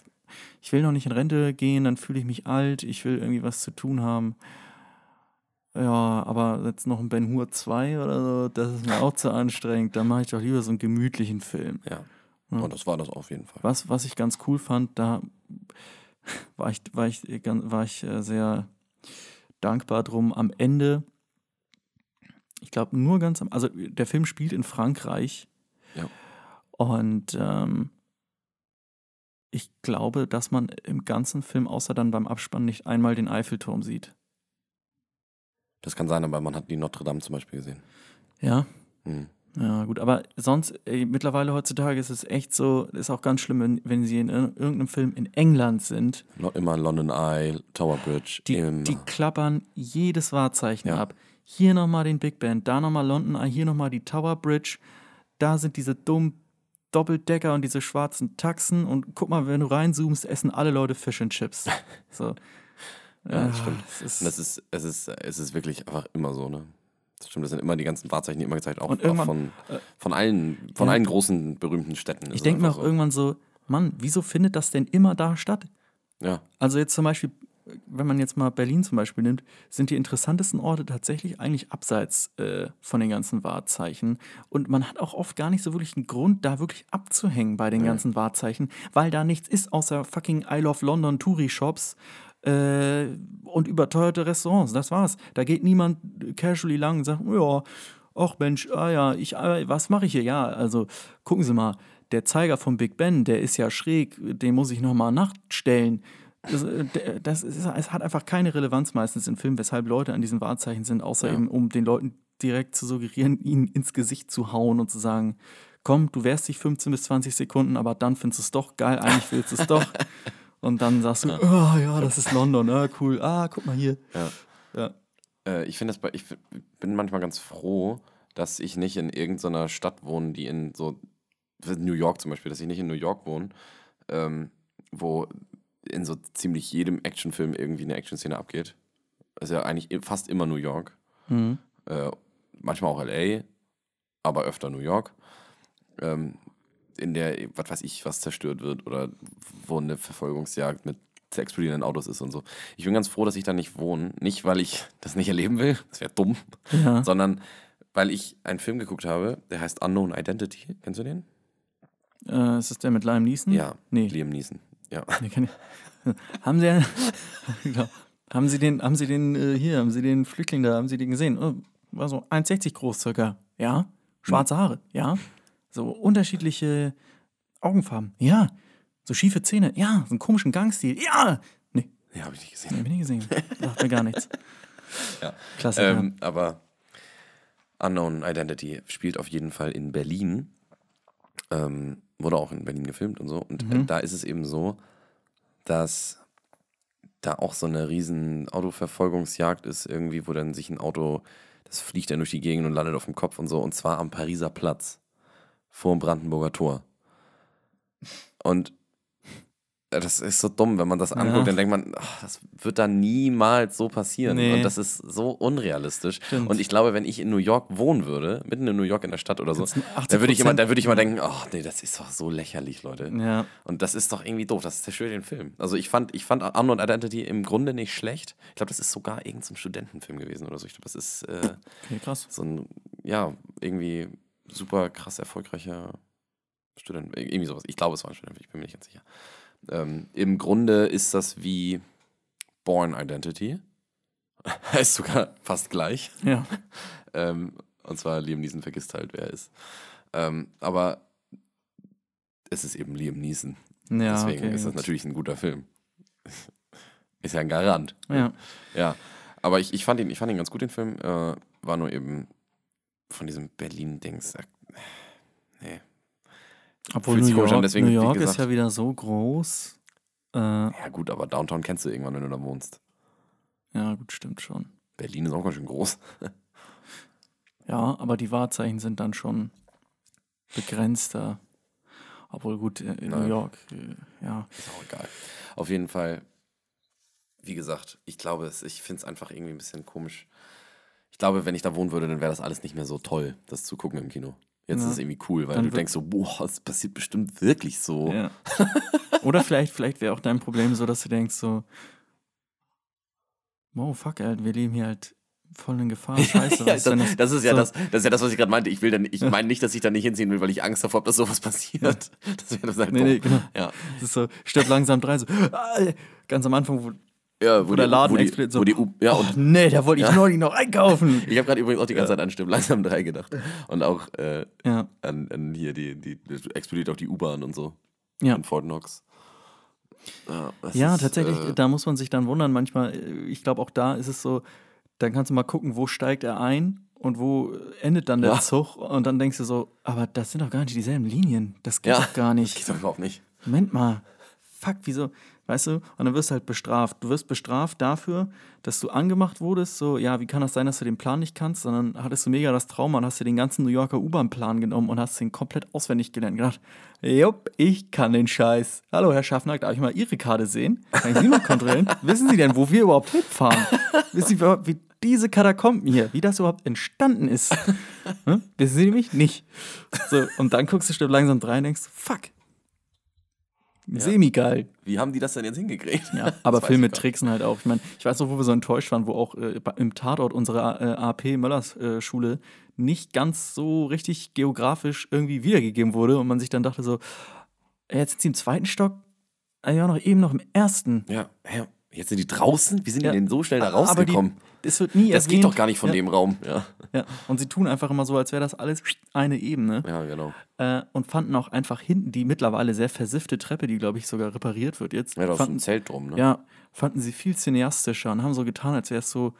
ich will noch nicht in Rente gehen, dann fühle ich mich alt, ich will irgendwie was zu tun haben. Ja, aber jetzt noch ein Ben Hur 2 oder so, das ist mir auch zu anstrengend. Dann mache ich doch lieber so einen gemütlichen Film. Ja. Und das war das auf jeden Fall. Was, was ich ganz cool fand, da war ich, war ich, war ich äh, sehr dankbar drum. Am Ende, ich glaube, nur ganz am, also der Film spielt in Frankreich. Ja. Und ähm, ich glaube, dass man im ganzen Film, außer dann beim Abspann, nicht einmal den Eiffelturm sieht. Das kann sein, aber man hat die Notre Dame zum Beispiel gesehen. Ja. Hm. Ja, gut, aber sonst, ey, mittlerweile heutzutage ist es echt so, ist auch ganz schlimm, wenn, wenn sie in ir- irgendeinem Film in England sind. Lo- Immer London Eye, Tower Bridge, Die, immer. die klappern jedes Wahrzeichen Ja. ab. Hier nochmal den Big Band, da nochmal London Eye, hier nochmal die Tower Bridge. Da sind diese dummen Doppeldecker und diese schwarzen Taxen. Und guck mal, wenn du reinzoomst, essen alle Leute Fish and Chips. So. Ja, das stimmt. Es ist, das ist, es ist, es ist wirklich einfach immer so, ne? Das stimmt, das sind immer die ganzen Wahrzeichen, die immer gezeigt, auch, auch von, äh, von allen, von ja. allen großen, berühmten Städten. ich denke mir auch so. irgendwann so, Mann, wieso findet das denn immer da statt? Ja, Also jetzt zum Beispiel, wenn man jetzt mal Berlin zum Beispiel nimmt, sind die interessantesten Orte tatsächlich eigentlich abseits äh, von den ganzen Wahrzeichen. Und man hat auch oft gar nicht so wirklich einen Grund, da wirklich abzuhängen bei den ganzen Wahrzeichen, weil da nichts ist außer fucking I Love London Touri-Shops äh, und überteuerte Restaurants. Das war's. Da geht niemand casually lang und sagt, ja, ach Mensch, ah ja, ich, äh, was mache ich hier? Ja, also gucken Sie mal, der Zeiger vom Big Ben, der ist ja schräg, den muss ich nochmal nachstellen. Das, äh, der- das ist, es hat einfach keine Relevanz meistens im Film, weshalb Leute an diesen Wahrzeichen sind, außer Ja. eben, um den Leuten direkt zu suggerieren, ihnen ins Gesicht zu hauen und zu sagen, komm, du wehrst dich 15 bis 20 Sekunden, aber dann findest du es doch geil, eigentlich willst du es doch. Und dann sagst du, oh ja, das ist London, ah, cool, ah, guck mal hier. ja. Ja. Äh, ich finde das, ich bin manchmal ganz froh, dass ich nicht in irgendeiner Stadt wohne, die in so, New York zum Beispiel, dass ich nicht in New York wohne, ähm, wo in so ziemlich jedem Actionfilm irgendwie eine Actionszene abgeht. Ist ja eigentlich fast immer New York. Mhm. Äh, manchmal auch LA, aber öfter New York. Ähm, in der, was weiß ich, was zerstört wird oder wo eine Verfolgungsjagd mit explodierenden Autos ist und so. Ich bin ganz froh, dass ich da nicht wohne. Nicht, weil ich das nicht erleben will, das wäre dumm, Ja. sondern weil ich einen Film geguckt habe, der heißt Unknown Identity. Kennst du den? Äh, ist das der mit Liam Neeson? Ja, Nee. Liam Neeson. Ja. Haben Sie, genau. haben Sie den, haben Sie den äh, hier, haben Sie den Flüchtling da, haben Sie den gesehen? Oh, war so 1,60 groß circa. Ja. Schwarze Haare. Ja. So unterschiedliche Augenfarben. Ja. So schiefe Zähne. Ja. So einen komischen Gangstil. Ja. Nee, Nee, habe ich nicht gesehen. nee, hab ich nie gesehen. Sagt mir gar nichts. Ja. Klasse. Ähm, aber Unknown Identity spielt auf jeden Fall in Berlin. Ähm, wurde auch in Berlin gefilmt und so. Und äh, da ist es eben so, dass da auch so eine riesen Autoverfolgungsjagd ist, irgendwie, wo dann sich ein Auto, das fliegt dann durch die Gegend und landet auf dem Kopf und so. Und zwar am Pariser Platz vor dem Brandenburger Tor. Und das ist so dumm, wenn man das anguckt, Ja. dann denkt man, ach, das wird da niemals so passieren. Nee. Und das ist so unrealistisch. Stimmt. Und ich glaube, wenn ich in New York wohnen würde, mitten in New York in der Stadt oder so, Jetzt 80%. da würde ich immer, da würde ich immer denken, ach nee, das ist doch so lächerlich, Leute. ja. Und das ist doch irgendwie doof, das zerstört den Film. Also ich fand, ich fand Unknown Identity im Grunde nicht schlecht. Ich glaube, das ist sogar irgendein so ein Studentenfilm gewesen oder so. Ich glaube, das ist äh, Okay, krass. so ein, ja, irgendwie super krass erfolgreicher Student. Irgendwie sowas. Ich glaube, es war ein Student, ich bin mir nicht ganz sicher. Ähm, Im Grunde ist das wie Born Identity. ist sogar fast gleich. Ja. Ähm, und zwar Liam Neeson vergisst halt, wer er ist. Ähm, aber es ist eben Liam Neeson. Ja, Deswegen okay, ist das gut. natürlich ein guter Film. ist ja ein Garant. Ja. Ja. Aber ich, ich, fand ihn, ich fand ihn ganz gut, den Film. Äh, war nur eben von diesem Berlin-Dings. äh, Nee. Obwohl Fühlt New York, an, deswegen, New York ist ja wieder so groß. Äh, Ja, gut, aber Downtown kennst du irgendwann, wenn du da wohnst. ja, gut, stimmt schon. Berlin ist auch ganz schön groß. Ja, aber die Wahrzeichen sind dann schon begrenzter. Obwohl gut, äh, in Naja. New York, äh, ja. Ist auch egal. Auf jeden Fall wie gesagt, ich glaube, es, ich finde es einfach irgendwie ein bisschen komisch. Ich glaube, wenn ich da wohnen würde, dann wäre das alles nicht mehr so toll, das zu gucken im Kino. Jetzt Ja. ist es irgendwie cool, weil Dann du denkst so, boah, es passiert bestimmt wirklich so. Ja. Oder vielleicht, vielleicht wäre auch dein Problem so, dass du denkst so, wow, fuck, Alter, wir leben hier halt voll in Gefahr. Scheiße, Ja, denn das, das ist ja so- das, das ist ja das, was ich gerade meinte. Ich will dann, ich meine nicht, dass ich da nicht hinziehen will, weil ich Angst davor habe, dass sowas passiert. Das wäre das halt Nee, nee, genau. Ja, Das ist so, stirbt langsam drei, so, ganz am Anfang, wo, ja wo der Laden wo die, so, wo die, U- ja, oh, und nee, da wollte ich neulich noch einkaufen. ich habe gerade übrigens auch die ganze Zeit an Stimmen langsam drei gedacht. Und auch äh, Ja, an, an hier, die, die, explodiert auch die U-Bahn und so. ja. In Fort Knox. Ja, das Ja, ist, tatsächlich, äh, da muss man sich dann wundern. Manchmal, äh, ich glaube, auch da ist es so, dann kannst du mal gucken, wo steigt er ein und wo endet dann der Ja. Zug. Und dann denkst du so, aber das sind doch gar nicht dieselben Linien. Das geht ja, doch gar Das nicht. geht doch überhaupt nicht. Moment mal. Fuck, wieso? Weißt du? Und dann wirst du halt bestraft. Du wirst bestraft dafür, dass du angemacht wurdest. So, ja, wie kann das sein, dass du den Plan nicht kannst? Sondern hattest du mega das Trauma und hast dir den ganzen New Yorker U-Bahn-Plan genommen und hast den komplett auswendig gelernt. Und gedacht, jupp, ich kann den Scheiß. Hallo, Herr Schaffner, darf ich mal Ihre Karte sehen? Kann ich Sie mal kontrollieren? Wissen Sie denn, wo wir überhaupt hinfahren? Wissen Sie überhaupt, wie diese Katakomben hier, wie das überhaupt entstanden ist? Hm? Wissen Sie nämlich nicht. So, und dann guckst du langsam rein und denkst, fuck. Semi-geil. Wie haben die das denn jetzt hingekriegt? Ja, aber Filme tricksen halt auch. Ich meine, ich weiß noch, wo wir so enttäuscht waren, wo auch äh, im Tatort unserer äh, AP Möllers äh, Schule nicht ganz so richtig geografisch irgendwie wiedergegeben wurde und man sich dann dachte so, äh, jetzt sind sie im zweiten Stock, äh, ja noch eben noch im ersten. Ja, hä, jetzt sind die draußen? Wie sind Ja. die denn so schnell da die, rausgekommen? es wird nie das geht erwähnt. doch gar nicht von ja, dem Raum. Ja, Ja, und sie tun einfach immer so, als wäre das alles eine Ebene. ja genau. Äh, und fanden auch einfach hinten die mittlerweile sehr versiffte Treppe, die, glaube ich, sogar repariert wird jetzt. Ja, da ist ein fanden, Zelt drum, ne? Ja, fanden sie viel cineastischer und haben so getan, als wäre es so,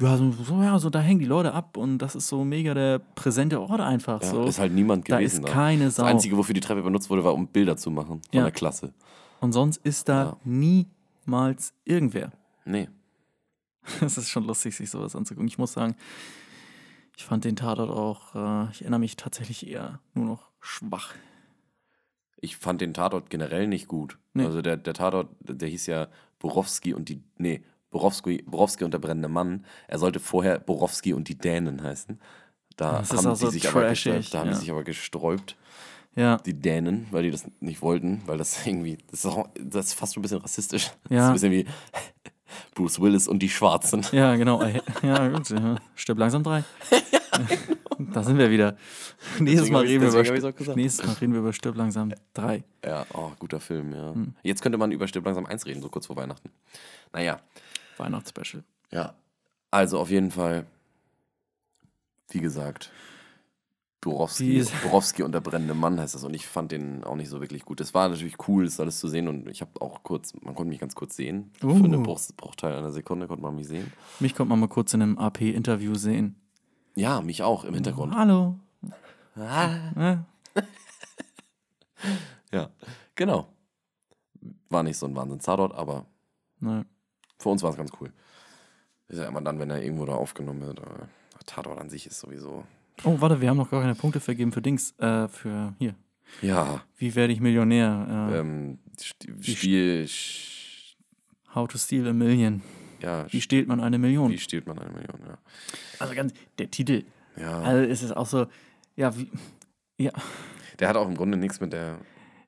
ja, so, so, ja, so, da hängen die Leute ab und das ist so mega der präsente Ort einfach. Ja, so. Ist halt niemand da gewesen ist keine Sau. Das Einzige, wofür die Treppe benutzt wurde, war, um Bilder zu machen von Ja. der Klasse. und sonst ist da Ja. Niemals irgendwer. Nee. Es ist schon lustig, sich sowas anzugucken. Ich muss sagen, ich fand den Tatort auch, äh, ich erinnere mich tatsächlich eher nur noch schwach. Ich fand den Tatort generell nicht gut. Nee. Also der, der Tatort, der hieß ja Borowski und die. Nee, Borowski, Borowski und der brennende Mann. Er sollte vorher Borowski und die Dänen heißen. Da Das ist haben die so sich aber gesträubt, da haben ja. die sich aber gesträubt, Ja, die Dänen, weil die das nicht wollten, weil das irgendwie, das ist, auch, das ist fast schon ein bisschen rassistisch. Das Ja. ist ein bisschen wie Bruce Willis und die Schwarzen. ja, genau. Ja, gut. Ja. Stirb langsam drei. Da sind wir wieder. Nächstes Mal, reden wir über, nächstes Mal reden wir über Stirb langsam drei. Ja, oh, guter Film, ja. Hm. Jetzt könnte man über Stirb langsam 1 reden, so kurz vor Weihnachten. Naja, Weihnachtsspecial. ja. Also auf jeden Fall, wie gesagt, Borowski, Borowski und der brennende Mann heißt das. Und ich fand den auch nicht so wirklich gut. Es war natürlich cool, das alles zu sehen. Und ich habe auch kurz, man konnte mich ganz kurz sehen. Für Uh. einen Bruch, Bruchteil einer Sekunde konnte man mich sehen. Mich konnte man mal kurz in einem AP-Interview sehen. Ja, mich auch im Hintergrund. Hallo. Ah. Ja. Genau. War nicht so ein Wahnsinns-Tatort, aber Ne. Für uns war es ganz cool. Ist ja immer dann, wenn er irgendwo da aufgenommen wird. Tatort an sich ist sowieso. Oh, warte, wir haben noch gar keine Punkte vergeben für Dings. Äh, für hier. Ja, Wie werde ich Millionär? Äh, ähm, Spiel. How to steal a million. Ja, Wie stiehlt man eine Million? wie stiehlt man eine Million? Ja. Also ganz, der Titel. ja. Also es ist auch so, ja, wie, ja, Der hat auch im Grunde nichts mit der.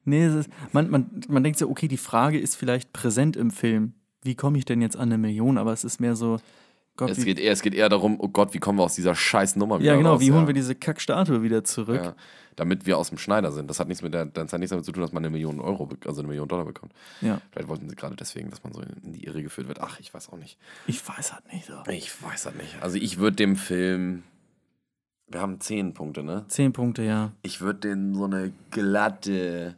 nee, es ist, man, man, man denkt so, okay, die Frage ist vielleicht präsent im Film. Wie komme ich denn jetzt an eine Million? Aber es ist mehr so, Gott, Es geht, eher, es geht eher darum, oh Gott, wie kommen wir aus dieser scheiß Nummer wieder ja genau, raus? wie holen ja. wir diese Kackstatue wieder zurück? Ja, damit wir aus dem Schneider sind. Das hat nichts mit der, das hat nichts damit zu tun, dass man eine Million Euro, also eine Million Dollar bekommt. Ja. Vielleicht wollten sie gerade deswegen, dass man so in die Irre geführt wird. Ach, ich weiß auch nicht. Ich weiß halt nicht so. Ich weiß das nicht. Also ich würde dem Film. Wir haben zehn Punkte, ne? Zehn Punkte, ja. Ich würde den so eine glatte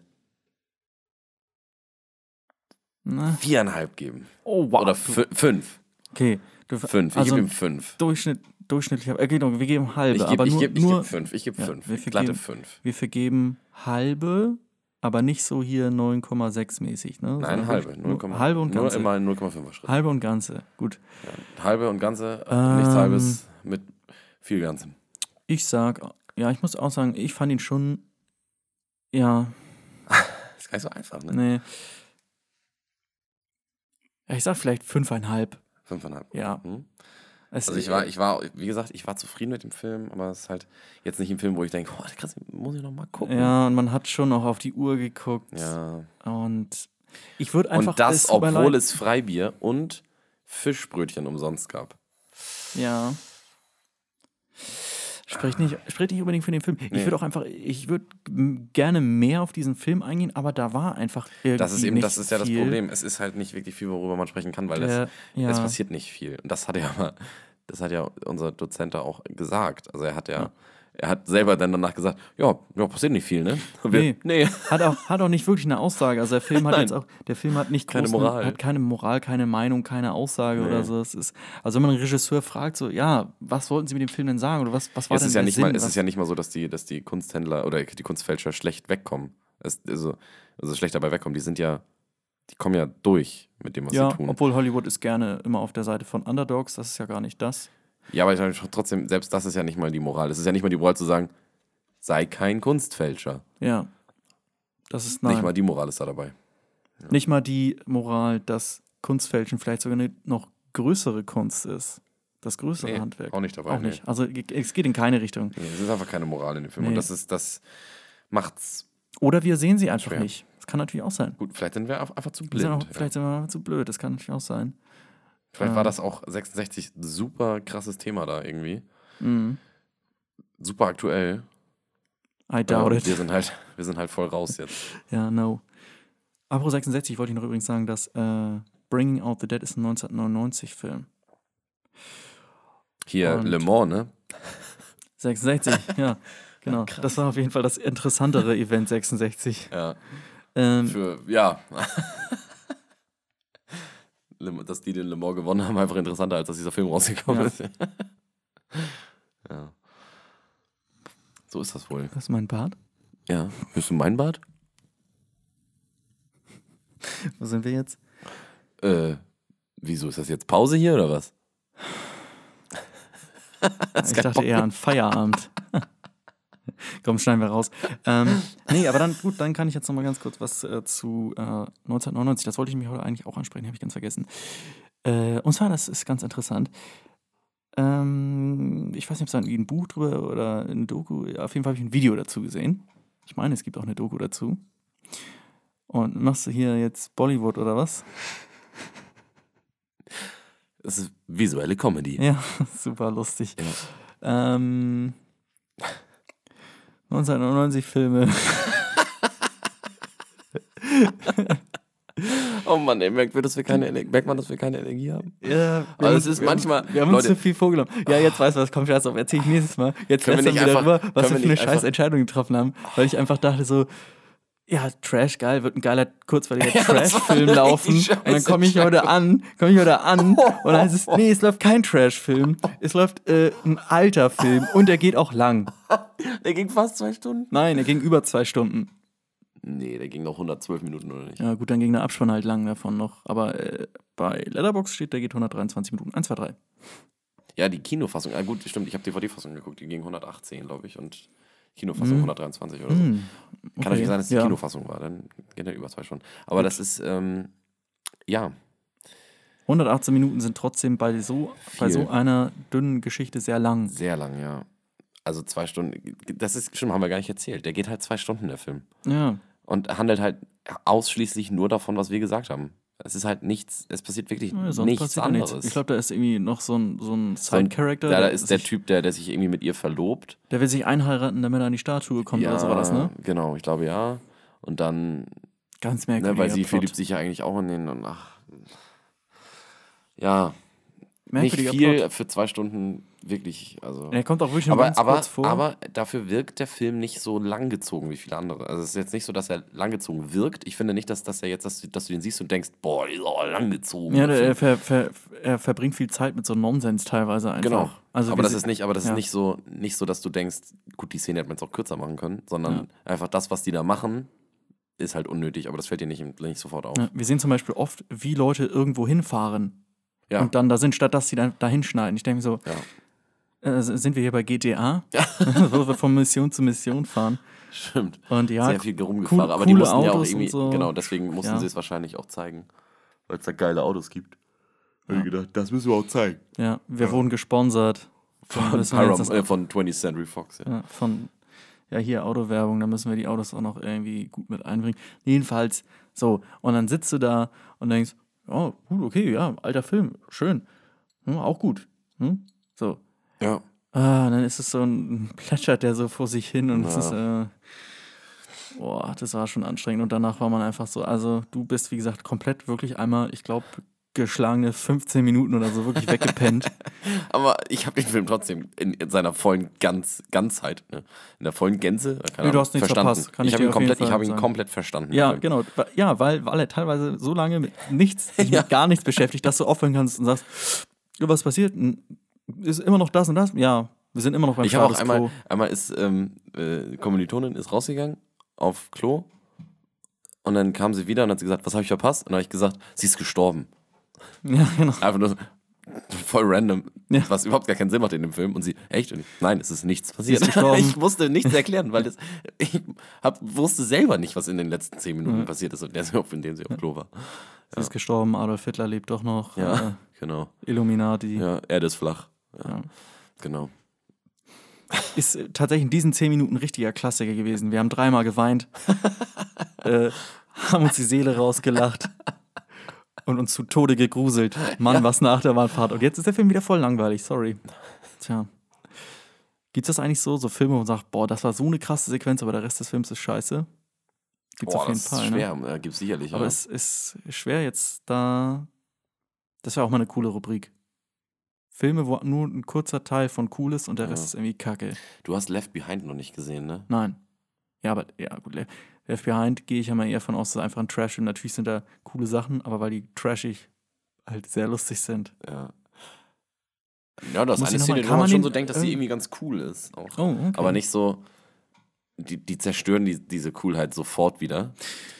Na, viereinhalb geben. oh, wow. Oder fü- fünf. okay. Fünf. Ich also gebe ihm fünf. Durchschnitt, durchschnittlich, okay, doch, wir geben halbe, Ich gebe ich nur, geb, ich nur geb fünf. Ich gebe Ja, fünf. wir Glatte vergeben- fünf. wir vergeben halbe, aber nicht so hier 9,6 mäßig, ne? Nein, halbe. wirklich 0, nur halbe und nur ganze. immer in 0,5er Schritt. Halbe und ganze, gut. Ja, halbe und ganze, Ähm, nichts halbes mit viel Ganzem. Ich sag, ja, ich muss auch sagen, ich fand ihn schon, ja, Ist gar nicht so einfach, ne? nee. Ich sag vielleicht fünfeinhalb. Fünfeinhalb. Ja. Hm? Also ich war, ich war, wie gesagt, ich war zufrieden mit dem Film, aber es ist halt jetzt nicht ein Film, wo ich denke, oh, krass, muss ich noch mal gucken. Ja, und man hat schon noch auf die Uhr geguckt. Ja. Und ich würde einfach. Und das, es obwohl es Freibier und Fischbrötchen umsonst gab. Ja. Spricht nicht, spricht nicht unbedingt für den Film. Ich Nee. würde auch einfach, ich würde gerne mehr auf diesen Film eingehen, aber da war einfach irgendwie Das ist eben, das ist ja das. Problem. Es ist halt nicht wirklich viel, worüber man sprechen kann, weil Der- es, ja. es passiert nicht viel. Und das hat ja mal, das hat ja unser Dozent da auch gesagt. Also er hat ja, er hat selber dann danach gesagt, ja, ja passiert nicht viel, ne? Wir, Nee. nee. Hat auch, hat auch nicht wirklich eine Aussage. Also der Film hat Nein. jetzt auch, der Film hat nicht Keine Moral. hat keine Moral, keine Meinung, keine Aussage Nee. oder so. Es ist, also wenn man einen Regisseur fragt, so, ja, was wollten Sie mit dem Film denn sagen? Oder was, was war Es denn ist ja nicht Sinn? mal, es was, ist ja nicht mal so, dass die, dass die Kunsthändler oder die Kunstfälscher schlecht wegkommen. Es, also, also schlecht dabei wegkommen. Die sind ja, die kommen ja durch mit dem, was ja, sie tun. obwohl Hollywood ist gerne immer auf der Seite von Underdogs, das ist ja gar nicht das. Ja, aber ich sag trotzdem, selbst das ist ja nicht mal die Moral. Es ist ja nicht mal die Moral zu sagen, sei kein Kunstfälscher. Ja. Das ist nein. Nicht mal die Moral ist da dabei. Nicht mal die Moral, dass Kunstfälschen vielleicht sogar eine noch größere Kunst ist. Das größere Nee, Handwerk. auch nicht dabei, Auch nicht. Also es geht in keine Richtung. Nee, es ist einfach keine Moral in dem Film. Und Nee. das ist, das macht's Oder wir sehen sie einfach Schwer. nicht. Das kann natürlich auch sein. gut. Vielleicht sind wir einfach einfach zu sind auch, ja. vielleicht sind wir zu blöd, das kann natürlich auch sein. Vielleicht war ähm, das auch 66 super krasses Thema da irgendwie. Mhm. Super aktuell. I doubt it. Wir sind halt, wir sind halt voll raus jetzt. Ja, no. Apro 66 wollte ich noch übrigens sagen, dass äh, Bringing Out the Dead ist ein 1999-Film. Hier, Und- Le Mans, ne? 66, ja, genau. Das war auf jeden Fall das interessantere Event 66. Ja. Ähm, Für, ja. Dass die den Le Mans gewonnen haben, einfach interessanter, als dass dieser Film rausgekommen Ja. ist. ja. So ist das wohl. das ist mein Bart. Ja. Hörst du mein Bad? Wo sind wir jetzt? Äh, wieso ist das jetzt Pause hier oder was? ich dachte eher an Feierabend. Komm, schneiden wir raus. Ähm, nee, aber dann, gut, dann kann ich jetzt noch mal ganz kurz was äh, zu äh, 1999, das wollte ich mich heute eigentlich auch ansprechen, habe ich ganz vergessen. Äh, und zwar, das ist ganz interessant. Ähm, ich weiß nicht, ob es da irgendwie ein Buch drüber oder ein Doku, auf jeden Fall habe ich ein Video dazu gesehen. Ich meine, es gibt auch eine Doku dazu. Und machst du hier jetzt Bollywood oder was? Das ist visuelle Comedy. Ja, super lustig. Ja. Ähm, 1999 Filme. Oh Mann, ey, merkt, dass wir keine, Ener- merkt man, dass wir keine Energie haben? Ja, haben es uns- ist wir haben- manchmal- Wir haben uns Leute- zu viel vorgenommen. Ja, jetzt weißt du was, komm, Scherz auf, erzähl ich nächstes Mal. Jetzt Können wir nicht wir darüber, einfach- was wir für eine scheiß Entscheidung getroffen haben. Weil ich einfach dachte so, ja, Trash, geil, wird ein geiler, kurzweiliger Ja, Trash-Film laufen. Und dann komme ich heute an, komme ich heute an und dann heißt es, nee, es läuft kein Trash-Film, es läuft äh, ein alter Film und der geht auch lang. Der ging fast zwei Stunden? Nein, er ging über zwei Stunden. Nee, der ging noch 112 Minuten oder nicht? Ja, gut, dann ging der Abspann halt lang davon noch. Aber äh, bei Letterbox steht, der geht 123 Minuten. 1, 2, 3. Ja, die Kinofassung, ah gut, stimmt, ich habe DVD-Fassung geguckt, die ging 118, glaube ich, und Kinofassung Mhm. 123 oder so. Hm. Kann natürlich sein, dass es die ja. Kinofassung war, dann geht er über zwei Stunden. Aber das ist, ähm, ja, 118 Minuten sind trotzdem bei so, bei so einer dünnen Geschichte sehr lang. sehr lang, ja. Also zwei Stunden, das ist, schon haben wir gar nicht erzählt, der geht halt zwei Stunden, der Film. Ja. Und handelt halt ausschließlich nur davon, was wir gesagt haben. Es ist halt nichts, es passiert wirklich ja nichts ja anderes. nichts. Ich glaube, da ist irgendwie noch so ein, so ein So Side-Character. Da, da der ist der sich- Typ, der, der sich irgendwie mit ihr verlobt. Der will sich einheiraten, damit er an die Statue kommt oder so war das, ne? Genau, ich glaube ja. Und dann, Ganz ne, merkwürdig. weil sie verliebt sich ja eigentlich auch in den und ach. Ja, nicht viel Plot. für zwei Stunden, wirklich. Also. Er kommt auch wirklich nur Aber, ganz aber, kurz vor. aber dafür wirkt der Film nicht so langgezogen wie viele andere. Also es ist jetzt nicht so, dass er langgezogen wirkt. Ich finde nicht, dass, dass er jetzt, dass, du- dass du den siehst und denkst, boah, langgezogen. ja, der er, ver, ver, er verbringt viel Zeit mit so Nonsens teilweise einfach. Genau. Also aber das ist nicht, aber das ja. ist nicht so, nicht so, dass du denkst, gut, die Szene hätte man jetzt auch kürzer machen können, sondern Ja. einfach das, was die da machen, ist halt unnötig, aber das fällt dir nicht, nicht sofort auf. Ja, wir sehen zum Beispiel oft, wie Leute irgendwo hinfahren Ja. und dann da sind, statt dass sie dann da hinschneiden. Ich denke mir so, Ja. äh, sind wir hier bei GTA? Wo wir von Mission zu Mission fahren. Stimmt. Und ja, Sehr viel rumgefahren, aber die mussten ja auch Autos irgendwie, so. genau, deswegen mussten Ja. sie es wahrscheinlich auch zeigen. weil es da geile Autos gibt. Hab ich gedacht, das müssen wir auch zeigen. Ja, wir wurden gesponsert. Von, das- äh, von 20th Century Fox, ja. Ja, von, ja, hier Autowerbung, da müssen wir die Autos auch noch irgendwie gut mit einbringen. Jedenfalls, so, und dann sitzt du da und denkst, oh, gut, okay, ja, alter Film, schön. Hm, auch gut. Hm? So. Ja. Ah, dann ist es so ein, plätschert der so vor sich hin und es Ja. ist, äh, boah, das war schon anstrengend. Und danach war man einfach so, also du bist, wie gesagt, komplett wirklich einmal, ich glaube, geschlagene 15 Minuten oder so wirklich weggepennt. Aber ich habe den Film trotzdem in, in seiner vollen Ganz, Ganzheit, ne? in der vollen Gänze, keine Nee, du hast nichts verstanden. verpasst, ich habe ihn, komplett, ich hab ihn komplett verstanden. den Ja, genau. Ja, weil, weil er teilweise so lange mit nichts, sich Ja. mit gar nichts beschäftigt, dass du aufhören kannst und sagst, was passiert? Ist immer noch das und das? Ja, wir sind immer noch beim Ich habe auch einmal, einmal ist, ähm, äh, Kommilitonin ist rausgegangen auf Klo und dann kam sie wieder und hat sie gesagt, was habe ich verpasst? Und dann habe ich gesagt, sie ist gestorben. Ja, genau. Einfach nur so, voll random, Ja. was überhaupt gar keinen Sinn macht in dem Film. Und sie, echt? Und ich, nein, es ist nichts passiert. ist ich musste nichts erklären, weil das, ich hab, wusste selber nicht, was in den letzten zehn Minuten passiert ist, und der, in dem sie auf Klo war. Sie ist gestorben, Adolf Hitler lebt doch noch. Ja, genau. Äh, Illuminati. Ja, Erde ist flach. Ja, Ja. genau. Ist äh, tatsächlich in diesen zehn Minuten ein richtiger Klassiker gewesen. Wir haben dreimal geweint, äh, haben uns die Seele rausgelacht und uns zu Tode gegruselt. Mann, was eine Achterbahnfahrt. Und jetzt ist der Film wieder voll langweilig, sorry. Tja. Gibt's das eigentlich so, so Filme, wo man sagt, boah, das war so eine krasse Sequenz, aber der Rest des Films ist scheiße? Gibt's Boah, auf jeden das Fall. ist Ne? schwer. Ja, gibt's sicherlich. Aber ja. es ist schwer jetzt da. Das wäre auch mal eine coole Rubrik. Filme, wo nur ein kurzer Teil von cool ist und der Rest Ja. ist irgendwie kacke. Du hast Left Behind noch nicht gesehen, ne? Nein. Ja, aber ja, gut. Le- Left Behind gehe ich ja mal eher von aus, dass einfach ein Trash-Film. Natürlich sind da coole Sachen, aber weil die trashig halt sehr lustig sind. Ja. Ja, das ist eine Szene, wo man schon so denkt, dass die irgendwie- irgendwie ganz cool ist. Auch. Oh, okay. Aber nicht so, die, die zerstören die, diese Coolheit sofort wieder.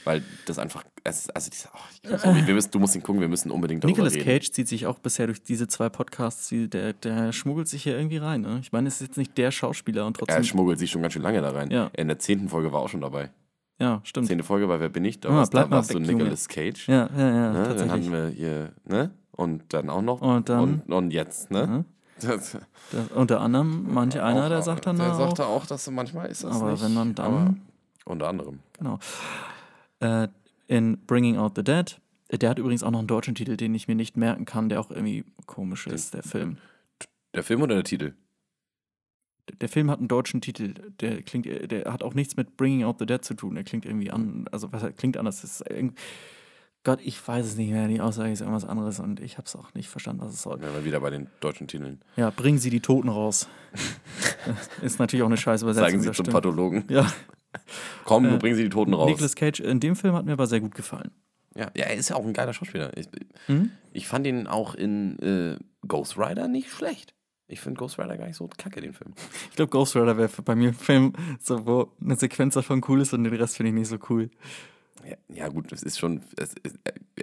Weil das einfach, es, also diese, oh, muss, wir müssen, du musst ihn gucken, wir müssen unbedingt darüber Nicolas reden. Cage zieht sich auch bisher durch diese zwei Podcasts, die- der, der schmuggelt sich hier irgendwie rein. Ne? Ich meine, es ist jetzt nicht der Schauspieler und Er trotzdem. schmuggelt sich schon ganz schön lange da rein. Ja. In der zehnten Folge war auch schon dabei. Ja, stimmt. Zehnte Folge bei Wer bin ich? Da Ah, warst, da warst du. Nicolas Cage. Ja, ja, ja, Ne? Dann hatten wir hier, ne? Und dann auch noch. Und dann- Und, und jetzt, ne? Mhm. Das, Das, unter anderem, manch einer, auch- der sagt dann der auch, sagte auch, dass du manchmal ist das aber nicht. wenn man dann, Aber unter anderem. genau. Äh, in Bringing Out the Dead, der hat übrigens auch noch einen deutschen Titel, den ich mir nicht merken kann, der auch irgendwie komisch ist, der Film. Der Film oder der Titel? Der Film hat einen deutschen Titel, der klingt, der hat auch nichts mit Bringing Out the Dead zu tun, der klingt irgendwie an, also was klingt anders, das ist Gott, ich weiß es nicht mehr, die Aussage ist irgendwas anderes und ich habe es auch nicht verstanden, was es soll. Ja, mal wieder bei den deutschen Titeln. Ja, bringen Sie die Toten raus. ist natürlich auch eine scheiß Übersetzung. Zeigen Sie zum stimmt. Pathologen. Ja, Komm, Äh, du bringen Sie die Toten raus. Nicolas Cage in dem Film hat mir aber sehr gut gefallen. Ja, ja, er ist ja auch ein geiler Schauspieler. Ich, Mhm. ich fand ihn auch in äh, Ghost Rider nicht schlecht. Ich finde Ghost Rider gar nicht so kacke, den Film. Ich glaube, Ghost Rider wäre bei mir ein Film, so, wo eine Sequenz davon cool ist und den Rest finde ich nicht so cool. Ja, ja gut, es ist schon, es, ist-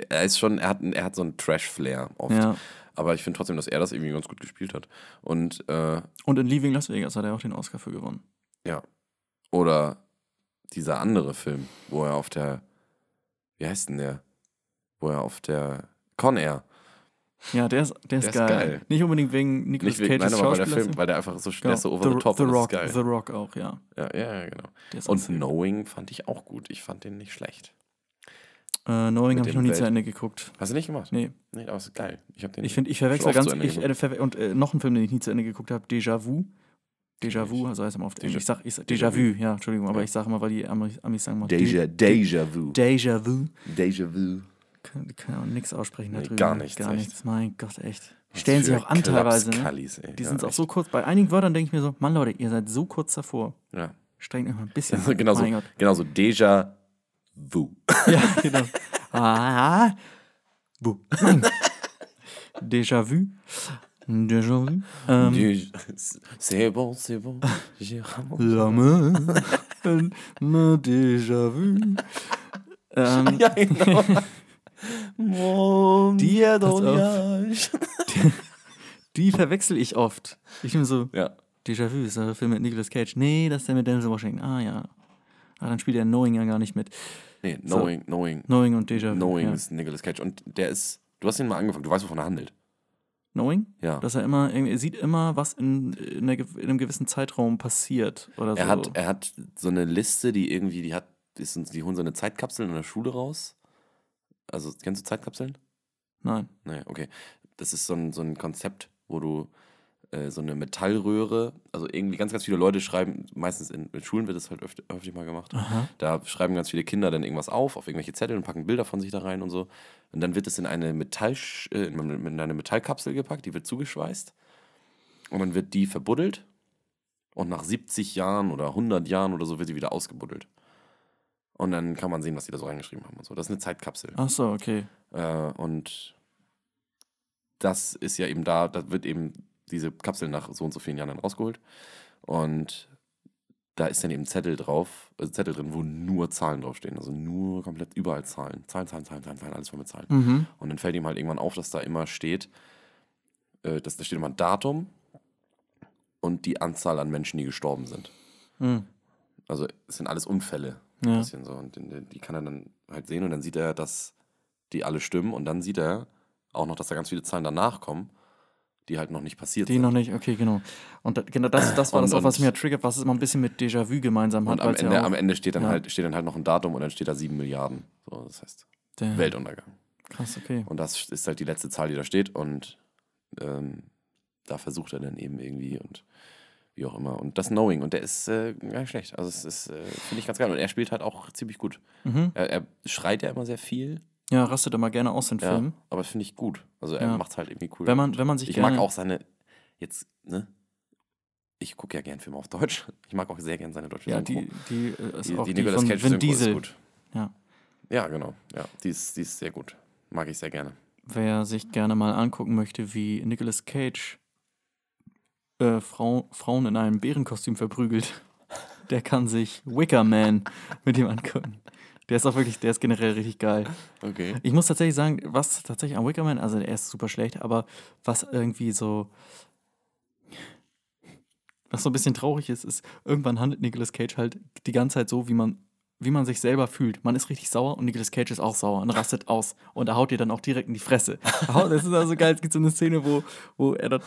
er ist schon, er hat, er hat so einen Trash-Flair oft. Ja. Aber ich finde trotzdem, dass er das irgendwie ganz gut gespielt hat. Und äh, Und in Leaving Las Vegas hat er auch den Oscar für gewonnen. ja. Oder dieser andere Film, wo er auf der, wie heißt denn der? Wo er auf der Con Air. Ja, der ist, der ist, Der ist geil. geil. Nicht unbedingt wegen Nicolas Cages nein, aber weil der. Film, weil der einfach so, der Genau. ist so over the, the top the Rock, ist The geil. Rock auch, ja. Ja, ja, ja, genau. Und Knowing fand ich auch gut. Ich fand den nicht schlecht. äh, Knowing habe ich noch nie Welt- zu Ende geguckt. Hast du nicht gemacht? Nee, Nee, aber ist geil. Ich habe den ich finde, ich verwechsel ganz. Ich, äh, verwe und äh, noch ein Film, den ich nie zu Ende geguckt habe, Déjà Vu. Déjà Vu, also heißt er mal auf Déjà-. Ich sag, ich sag Déjà Déjà Vu, ja, Entschuldigung, aber Ja. ich sage immer, weil die Amis, Amis sagen mal Deja, Deja Vu. Déjà Vu. Deja Vu. Können, können auch nichts aussprechen Nee, darüber. gar nichts, Gar echt. nichts. Mein Gott, echt. Die stellen sich auch an teilweise. Ne? Ey. Die ja, sind auch echt. so kurz. Bei einigen Wörtern denke ich mir so, Mann, Leute, ihr seid so kurz davor. Ja. Strengt euch mal ein bisschen. Also an. genau, so, Mein Gott. genau so. Deja Vu. Ja, genau. ah, Vu. Déjà vu. Déjà vu. Ähm, C'est bon, c'est bon. J'ai vraiment- déjà vu. Ähm, Ja, genau. Mon Die- auf. d'Oriage. die verwechsel ich oft. Ich bin so, Ja. Déjà vu ist der Film mit Nicolas Cage. Nee, das ist der mit Denzel Washington. Ah ja. Ah, dann spielt er Knowing ja gar nicht mit. Nee, So. Knowing, Knowing, Knowing und Déjà-vu. Knowing ja. ist Nicolas Cage. Und der ist, du hast ihn mal angefangen, du weißt, wovon er handelt. Knowing? Ja. Dass er immer, er sieht immer, was in, in, einer, ge- in einem gewissen Zeitraum passiert oder so. Er hat, er hat so eine Liste, die irgendwie, die hat, die, die holen so eine Zeitkapsel in der Schule raus. Also, kennst du Zeitkapseln? Nein. Nee, okay. Das ist so ein, so ein Konzept, wo du äh, so eine Metallröhre, also irgendwie ganz, ganz viele Leute schreiben, meistens in, in Schulen wird das halt öfter, öfter mal gemacht. Aha. Da schreiben ganz viele Kinder dann irgendwas auf, auf irgendwelche Zettel und packen Bilder von sich da rein und so. Und dann wird es in eine, Metall, äh, in eine Metallkapsel gepackt, die wird zugeschweißt. Und dann wird die verbuddelt. Und nach 70 Jahren oder 100 Jahren oder so wird sie wieder ausgebuddelt. Und dann kann man sehen, was die da so reingeschrieben haben und so. Das ist eine Zeitkapsel. Ach so, okay. Äh, und das ist ja eben da, da wird eben diese Kapsel nach so und so vielen Jahren dann rausgeholt. Und da ist dann eben Zettel drauf, also Zettel drin, wo nur Zahlen draufstehen. Also nur komplett überall Zahlen. Zahlen, Zahlen, Zahlen, Zahlen, Zahlen, alles voll mit Zahlen. Mhm. Und dann fällt ihm halt irgendwann auf, dass da immer steht, äh, dass da steht immer ein Datum und die Anzahl an Menschen, die gestorben sind. Mhm. Also es sind alles Unfälle. Ein Ja. bisschen so. Und die, die kann er dann halt sehen und dann sieht er, dass die alle stimmen und dann sieht er auch noch, dass da ganz viele Zahlen danach kommen, die halt noch nicht passiert Die sind. noch nicht, okay, genau. Und da, genau das, das war Und- das auch, was mir triggert, was es immer ein bisschen mit Déjà-vu gemeinsam hat. und am weil's ja Ende, auch- am Ende steht dann ja. halt steht dann halt noch ein Datum und dann steht da sieben Milliarden. So, das heißt der, Weltuntergang. Krass, okay. Und das ist halt die letzte Zahl, die da steht und ähm, da versucht er dann eben irgendwie und wie auch immer. Und das Knowing und der ist äh, gar nicht schlecht. Also es ist, äh, finde ich ganz geil. Und er spielt halt auch ziemlich gut. Mhm. Er, er schreit ja immer sehr viel, Ja, rastet immer gerne aus den ja, Filmen. aber finde ich gut. Also er Ja. macht es halt irgendwie cool. Wenn man, wenn man sich Ich gerne, mag auch seine, jetzt, ne? Ich gucke ja gern Filme auf Deutsch. Ich mag auch sehr gern seine deutsche Ja, Synchro. die, die äh, ist die, auch die die, Nicolas Cage Vin Diesel. ist gut. Ja. Ja, genau. Ja, die ist, die ist sehr gut. Mag ich sehr gerne. Wer sich gerne mal angucken möchte, wie Nicolas Cage äh, Frau, Frauen in einem Bärenkostüm verprügelt, der kann sich Wicker Man mit ihm angucken. Der ist auch wirklich, der ist generell richtig geil. Okay. Ich muss tatsächlich sagen, was tatsächlich an Wicker Man, also der ist super schlecht, aber was irgendwie so. Was so ein bisschen traurig ist, ist, irgendwann handelt Nicolas Cage halt die ganze Zeit so, wie man, wie man sich selber fühlt. Man ist richtig sauer und Nicolas Cage ist auch sauer und rastet aus. Und er haut dir dann auch direkt in die Fresse. Er haut- Das ist also geil. Es gibt so eine Szene, wo, wo er dann.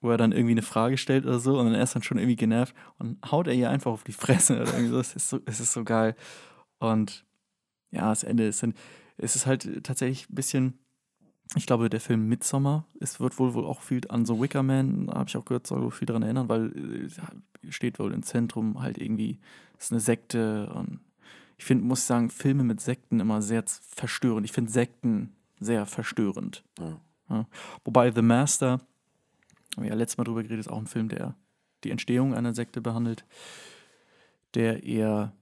Wo er dann irgendwie eine Frage stellt oder so und dann er ist dann schon irgendwie genervt und haut er ihr einfach auf die Fresse oder irgendwie so. Es ist so, es ist so geil. Und ja, das Ende ist dann, es ist halt tatsächlich ein bisschen, ich glaube, der Film Midsommar, es wird wohl, wohl auch viel an so Wicker Man, habe ich auch gehört, soll wohl viel daran erinnern, weil äh, steht wohl im Zentrum halt irgendwie, ist eine Sekte und ich finde, muss sagen, Filme mit Sekten immer sehr verstörend. Ich finde Sekten sehr verstörend. Ja. Ja. Wobei The Master, haben wir ja letztes Mal drüber geredet, ist auch ein Film, der die Entstehung einer Sekte behandelt, der eher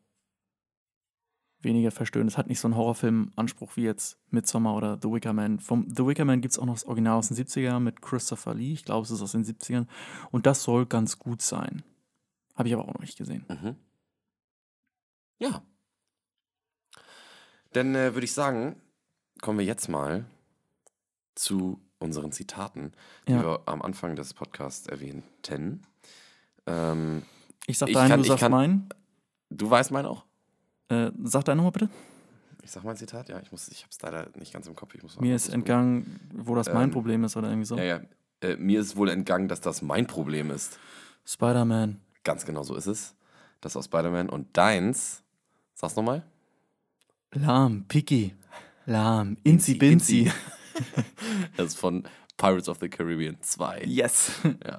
weniger verstörend ist. Hat nicht so einen Horrorfilm-Anspruch wie jetzt Midsommar oder The Wicker Man. Vom The Wicker Man gibt es auch noch das Original aus den 70ern mit Christopher Lee. Ich glaube, es ist aus den 70ern. Und das soll ganz gut sein. Habe ich aber auch noch nicht gesehen. Mhm. Ja. Dann äh, würde ich sagen, kommen wir jetzt mal zu unseren Zitaten, die Ja. wir am Anfang des Podcasts erwähnten. Ähm, Ich sag deinen, du sagst kann- meinen. du weißt meinen auch? Äh, sag deinen nochmal bitte. Ich sag mein Zitat, ja, ich muss, ich hab's leider nicht ganz im Kopf. Ich muss Mir ist entgangen, wo das mein Ähm, Problem ist oder irgendwie so. Ja, ja. Äh, mir ist wohl entgangen, dass das mein Problem ist. Spider-Man. Ganz genau so ist es. Das aus Spider-Man. Und deins, sag's nochmal. Lahm, Picky. Lahm, Inzi, Binzi. Das ist von Pirates of the Caribbean 2. Yes. Ja.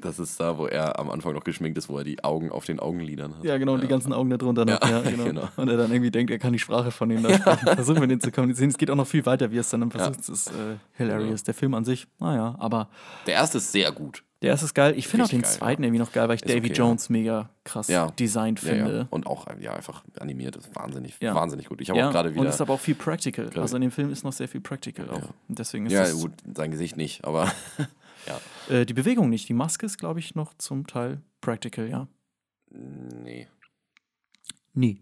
Das ist da, wo er am Anfang noch geschminkt ist, wo er die Augen auf den Augenlidern hat. Ja, genau, die ganzen Augen da drunter noch. Ja, Ja, genau. genau. Und er dann irgendwie denkt, er kann die Sprache von denen da sprechen. Versuchen wir den zu kommunizieren. Es geht auch noch viel weiter, wie er es dann versucht. Es ist äh, hilarious. Der Film an sich, naja, aber Der erste ist sehr gut. der erste ist geil. Ich finde auch den geil, zweiten ja. irgendwie noch geil, weil ich Ist Davy okay, Jones mega krass Ja. designt Ja, finde. ja. Und auch ja, einfach animiert. Das ist wahnsinnig, Ja. wahnsinnig gut. Ich habe Ja, auch gerade und wieder. ist aber auch viel practical. Also in dem Film ist noch sehr viel practical auch. Ja. Und deswegen ist ja, gut, sein Gesicht nicht, aber ja. Äh, die Bewegung nicht. Die Maske ist, glaube ich, noch zum Teil practical, ja. Nee, Nie.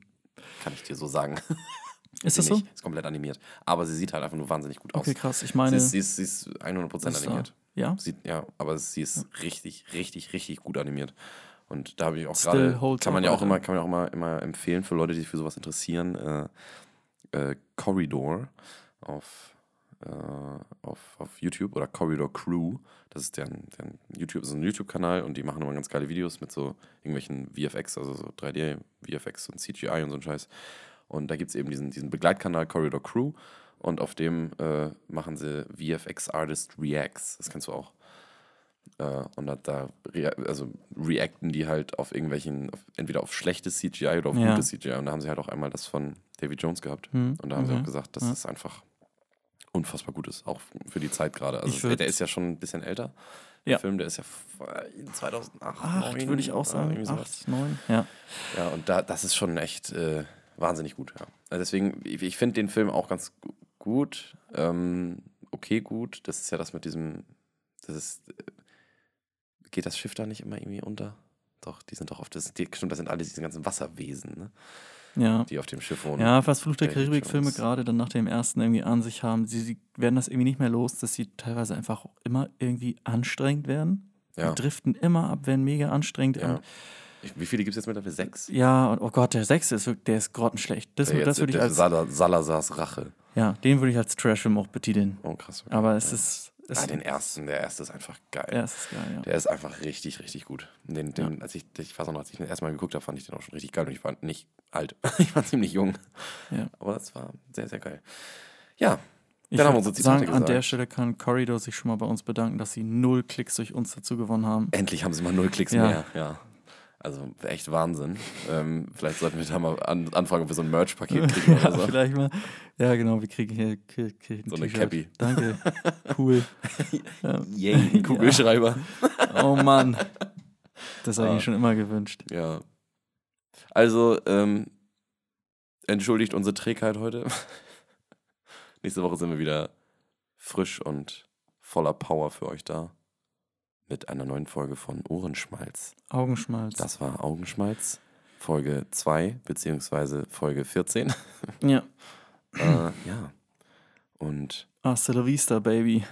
kann ich dir so sagen. Ist Sie das so? nicht. Ist komplett animiert. Aber sie sieht halt einfach nur wahnsinnig gut aus. Okay, krass. Ich sie, meine. ist, sie, ist, sie ist 100% ist da- animiert. Ja? Sieht, ja, aber sie ist richtig, richtig, richtig gut animiert. Und da habe ich auch gerade, kann man ja auch immer, kann man auch immer, immer empfehlen für Leute, die sich für sowas interessieren, äh, äh, Corridor auf, auf, auf YouTube oder Corridor Crew. Das ist deren, deren YouTube, ist ein YouTube-Kanal und die machen immer ganz geile Videos mit so irgendwelchen VFX, also so 3D, VFX und CGI und so ein Scheiß. Und da gibt es eben diesen, diesen Begleitkanal Corridor Crew und auf dem äh, machen sie VFX Artist Reacts. Das kennst du auch. Äh, und da, da rea also reacten die halt auf irgendwelchen, auf, entweder auf schlechtes CGI oder auf Ja. gutes CGI. Und da haben sie halt auch einmal das von Davy Jones gehabt. Hm, Und da haben sie okay. auch gesagt, dass Ja. es einfach unfassbar gut ist, auch für die Zeit gerade. Also der ist ja schon ein bisschen älter. Der Ja. Film, der ist ja f- 2008, Acht, 9, würde ich auch äh, sagen. sowas. Acht, neun. Ja. Ja, und da, das ist schon echt äh, wahnsinnig gut. Ja. Also deswegen, ich, ich finde den Film auch ganz gu- gut. Ähm, okay, gut. Das ist ja das mit diesem. Das ist. Äh, geht das Schiff da nicht immer irgendwie unter? Doch, die sind doch auf das. Die, stimmt, das sind alle diese ganzen Wasserwesen, ne? Ja. die auf dem Schiff wohnen. Ja, was Fluch der Karibik-Filme gerade dann nach dem ersten irgendwie an sich haben, sie, sie werden das irgendwie nicht mehr los, dass sie teilweise einfach immer irgendwie anstrengend werden. Ja. Die driften immer ab, werden mega anstrengend. Ja. Ich, wie viele gibt es jetzt mittlerweile? Sechs? ja, und oh Gott, der sechste ist wirklich, der ist grottenschlecht. Das, Der das würde ich als, Sal Salazars Rache. ja, den würde ich als Trashfilm auch betiteln. Oh, krass. okay. Aber es ja. ist, Ah, den ersten, der erste ist einfach geil. ja, es ist geil, ja. Der ist einfach richtig, richtig gut. Den, den, als ich, ich weiß noch, als ich den erstmal geguckt habe, fand ich den auch schon richtig geil. Und ich war nicht alt. ich war ziemlich jung. Ja. Aber das war sehr, sehr geil. Ja, Ich Dann haben wir unsere Zitate sagen, an gesagt. der Stelle kann Corridor sich schon mal bei uns bedanken, dass sie null Klicks durch uns dazu gewonnen haben. endlich haben sie mal null Klicks Ja. mehr. Ja. Also echt Wahnsinn. ähm, vielleicht sollten wir da mal an, anfangen, ob wir so ein Merch-Paket kriegen Ja, oder so. vielleicht mal. Ja, genau, wir kriegen hier krieg, krieg ein So eine. Cappy. Danke. Cool. Yay, ein Kugelschreiber. Oh Mann. Das habe ich Ah. schon immer gewünscht. Ja. Also, ähm, entschuldigt unsere Trägheit heute. Nächste Woche sind wir wieder frisch und voller Power für euch da. Mit einer neuen Folge von Ohrenschmalz. Augenschmalz. Das war Augenschmalz. Folge 2, beziehungsweise Folge 14. Ja. äh, ja. Und Hasta la vista, baby.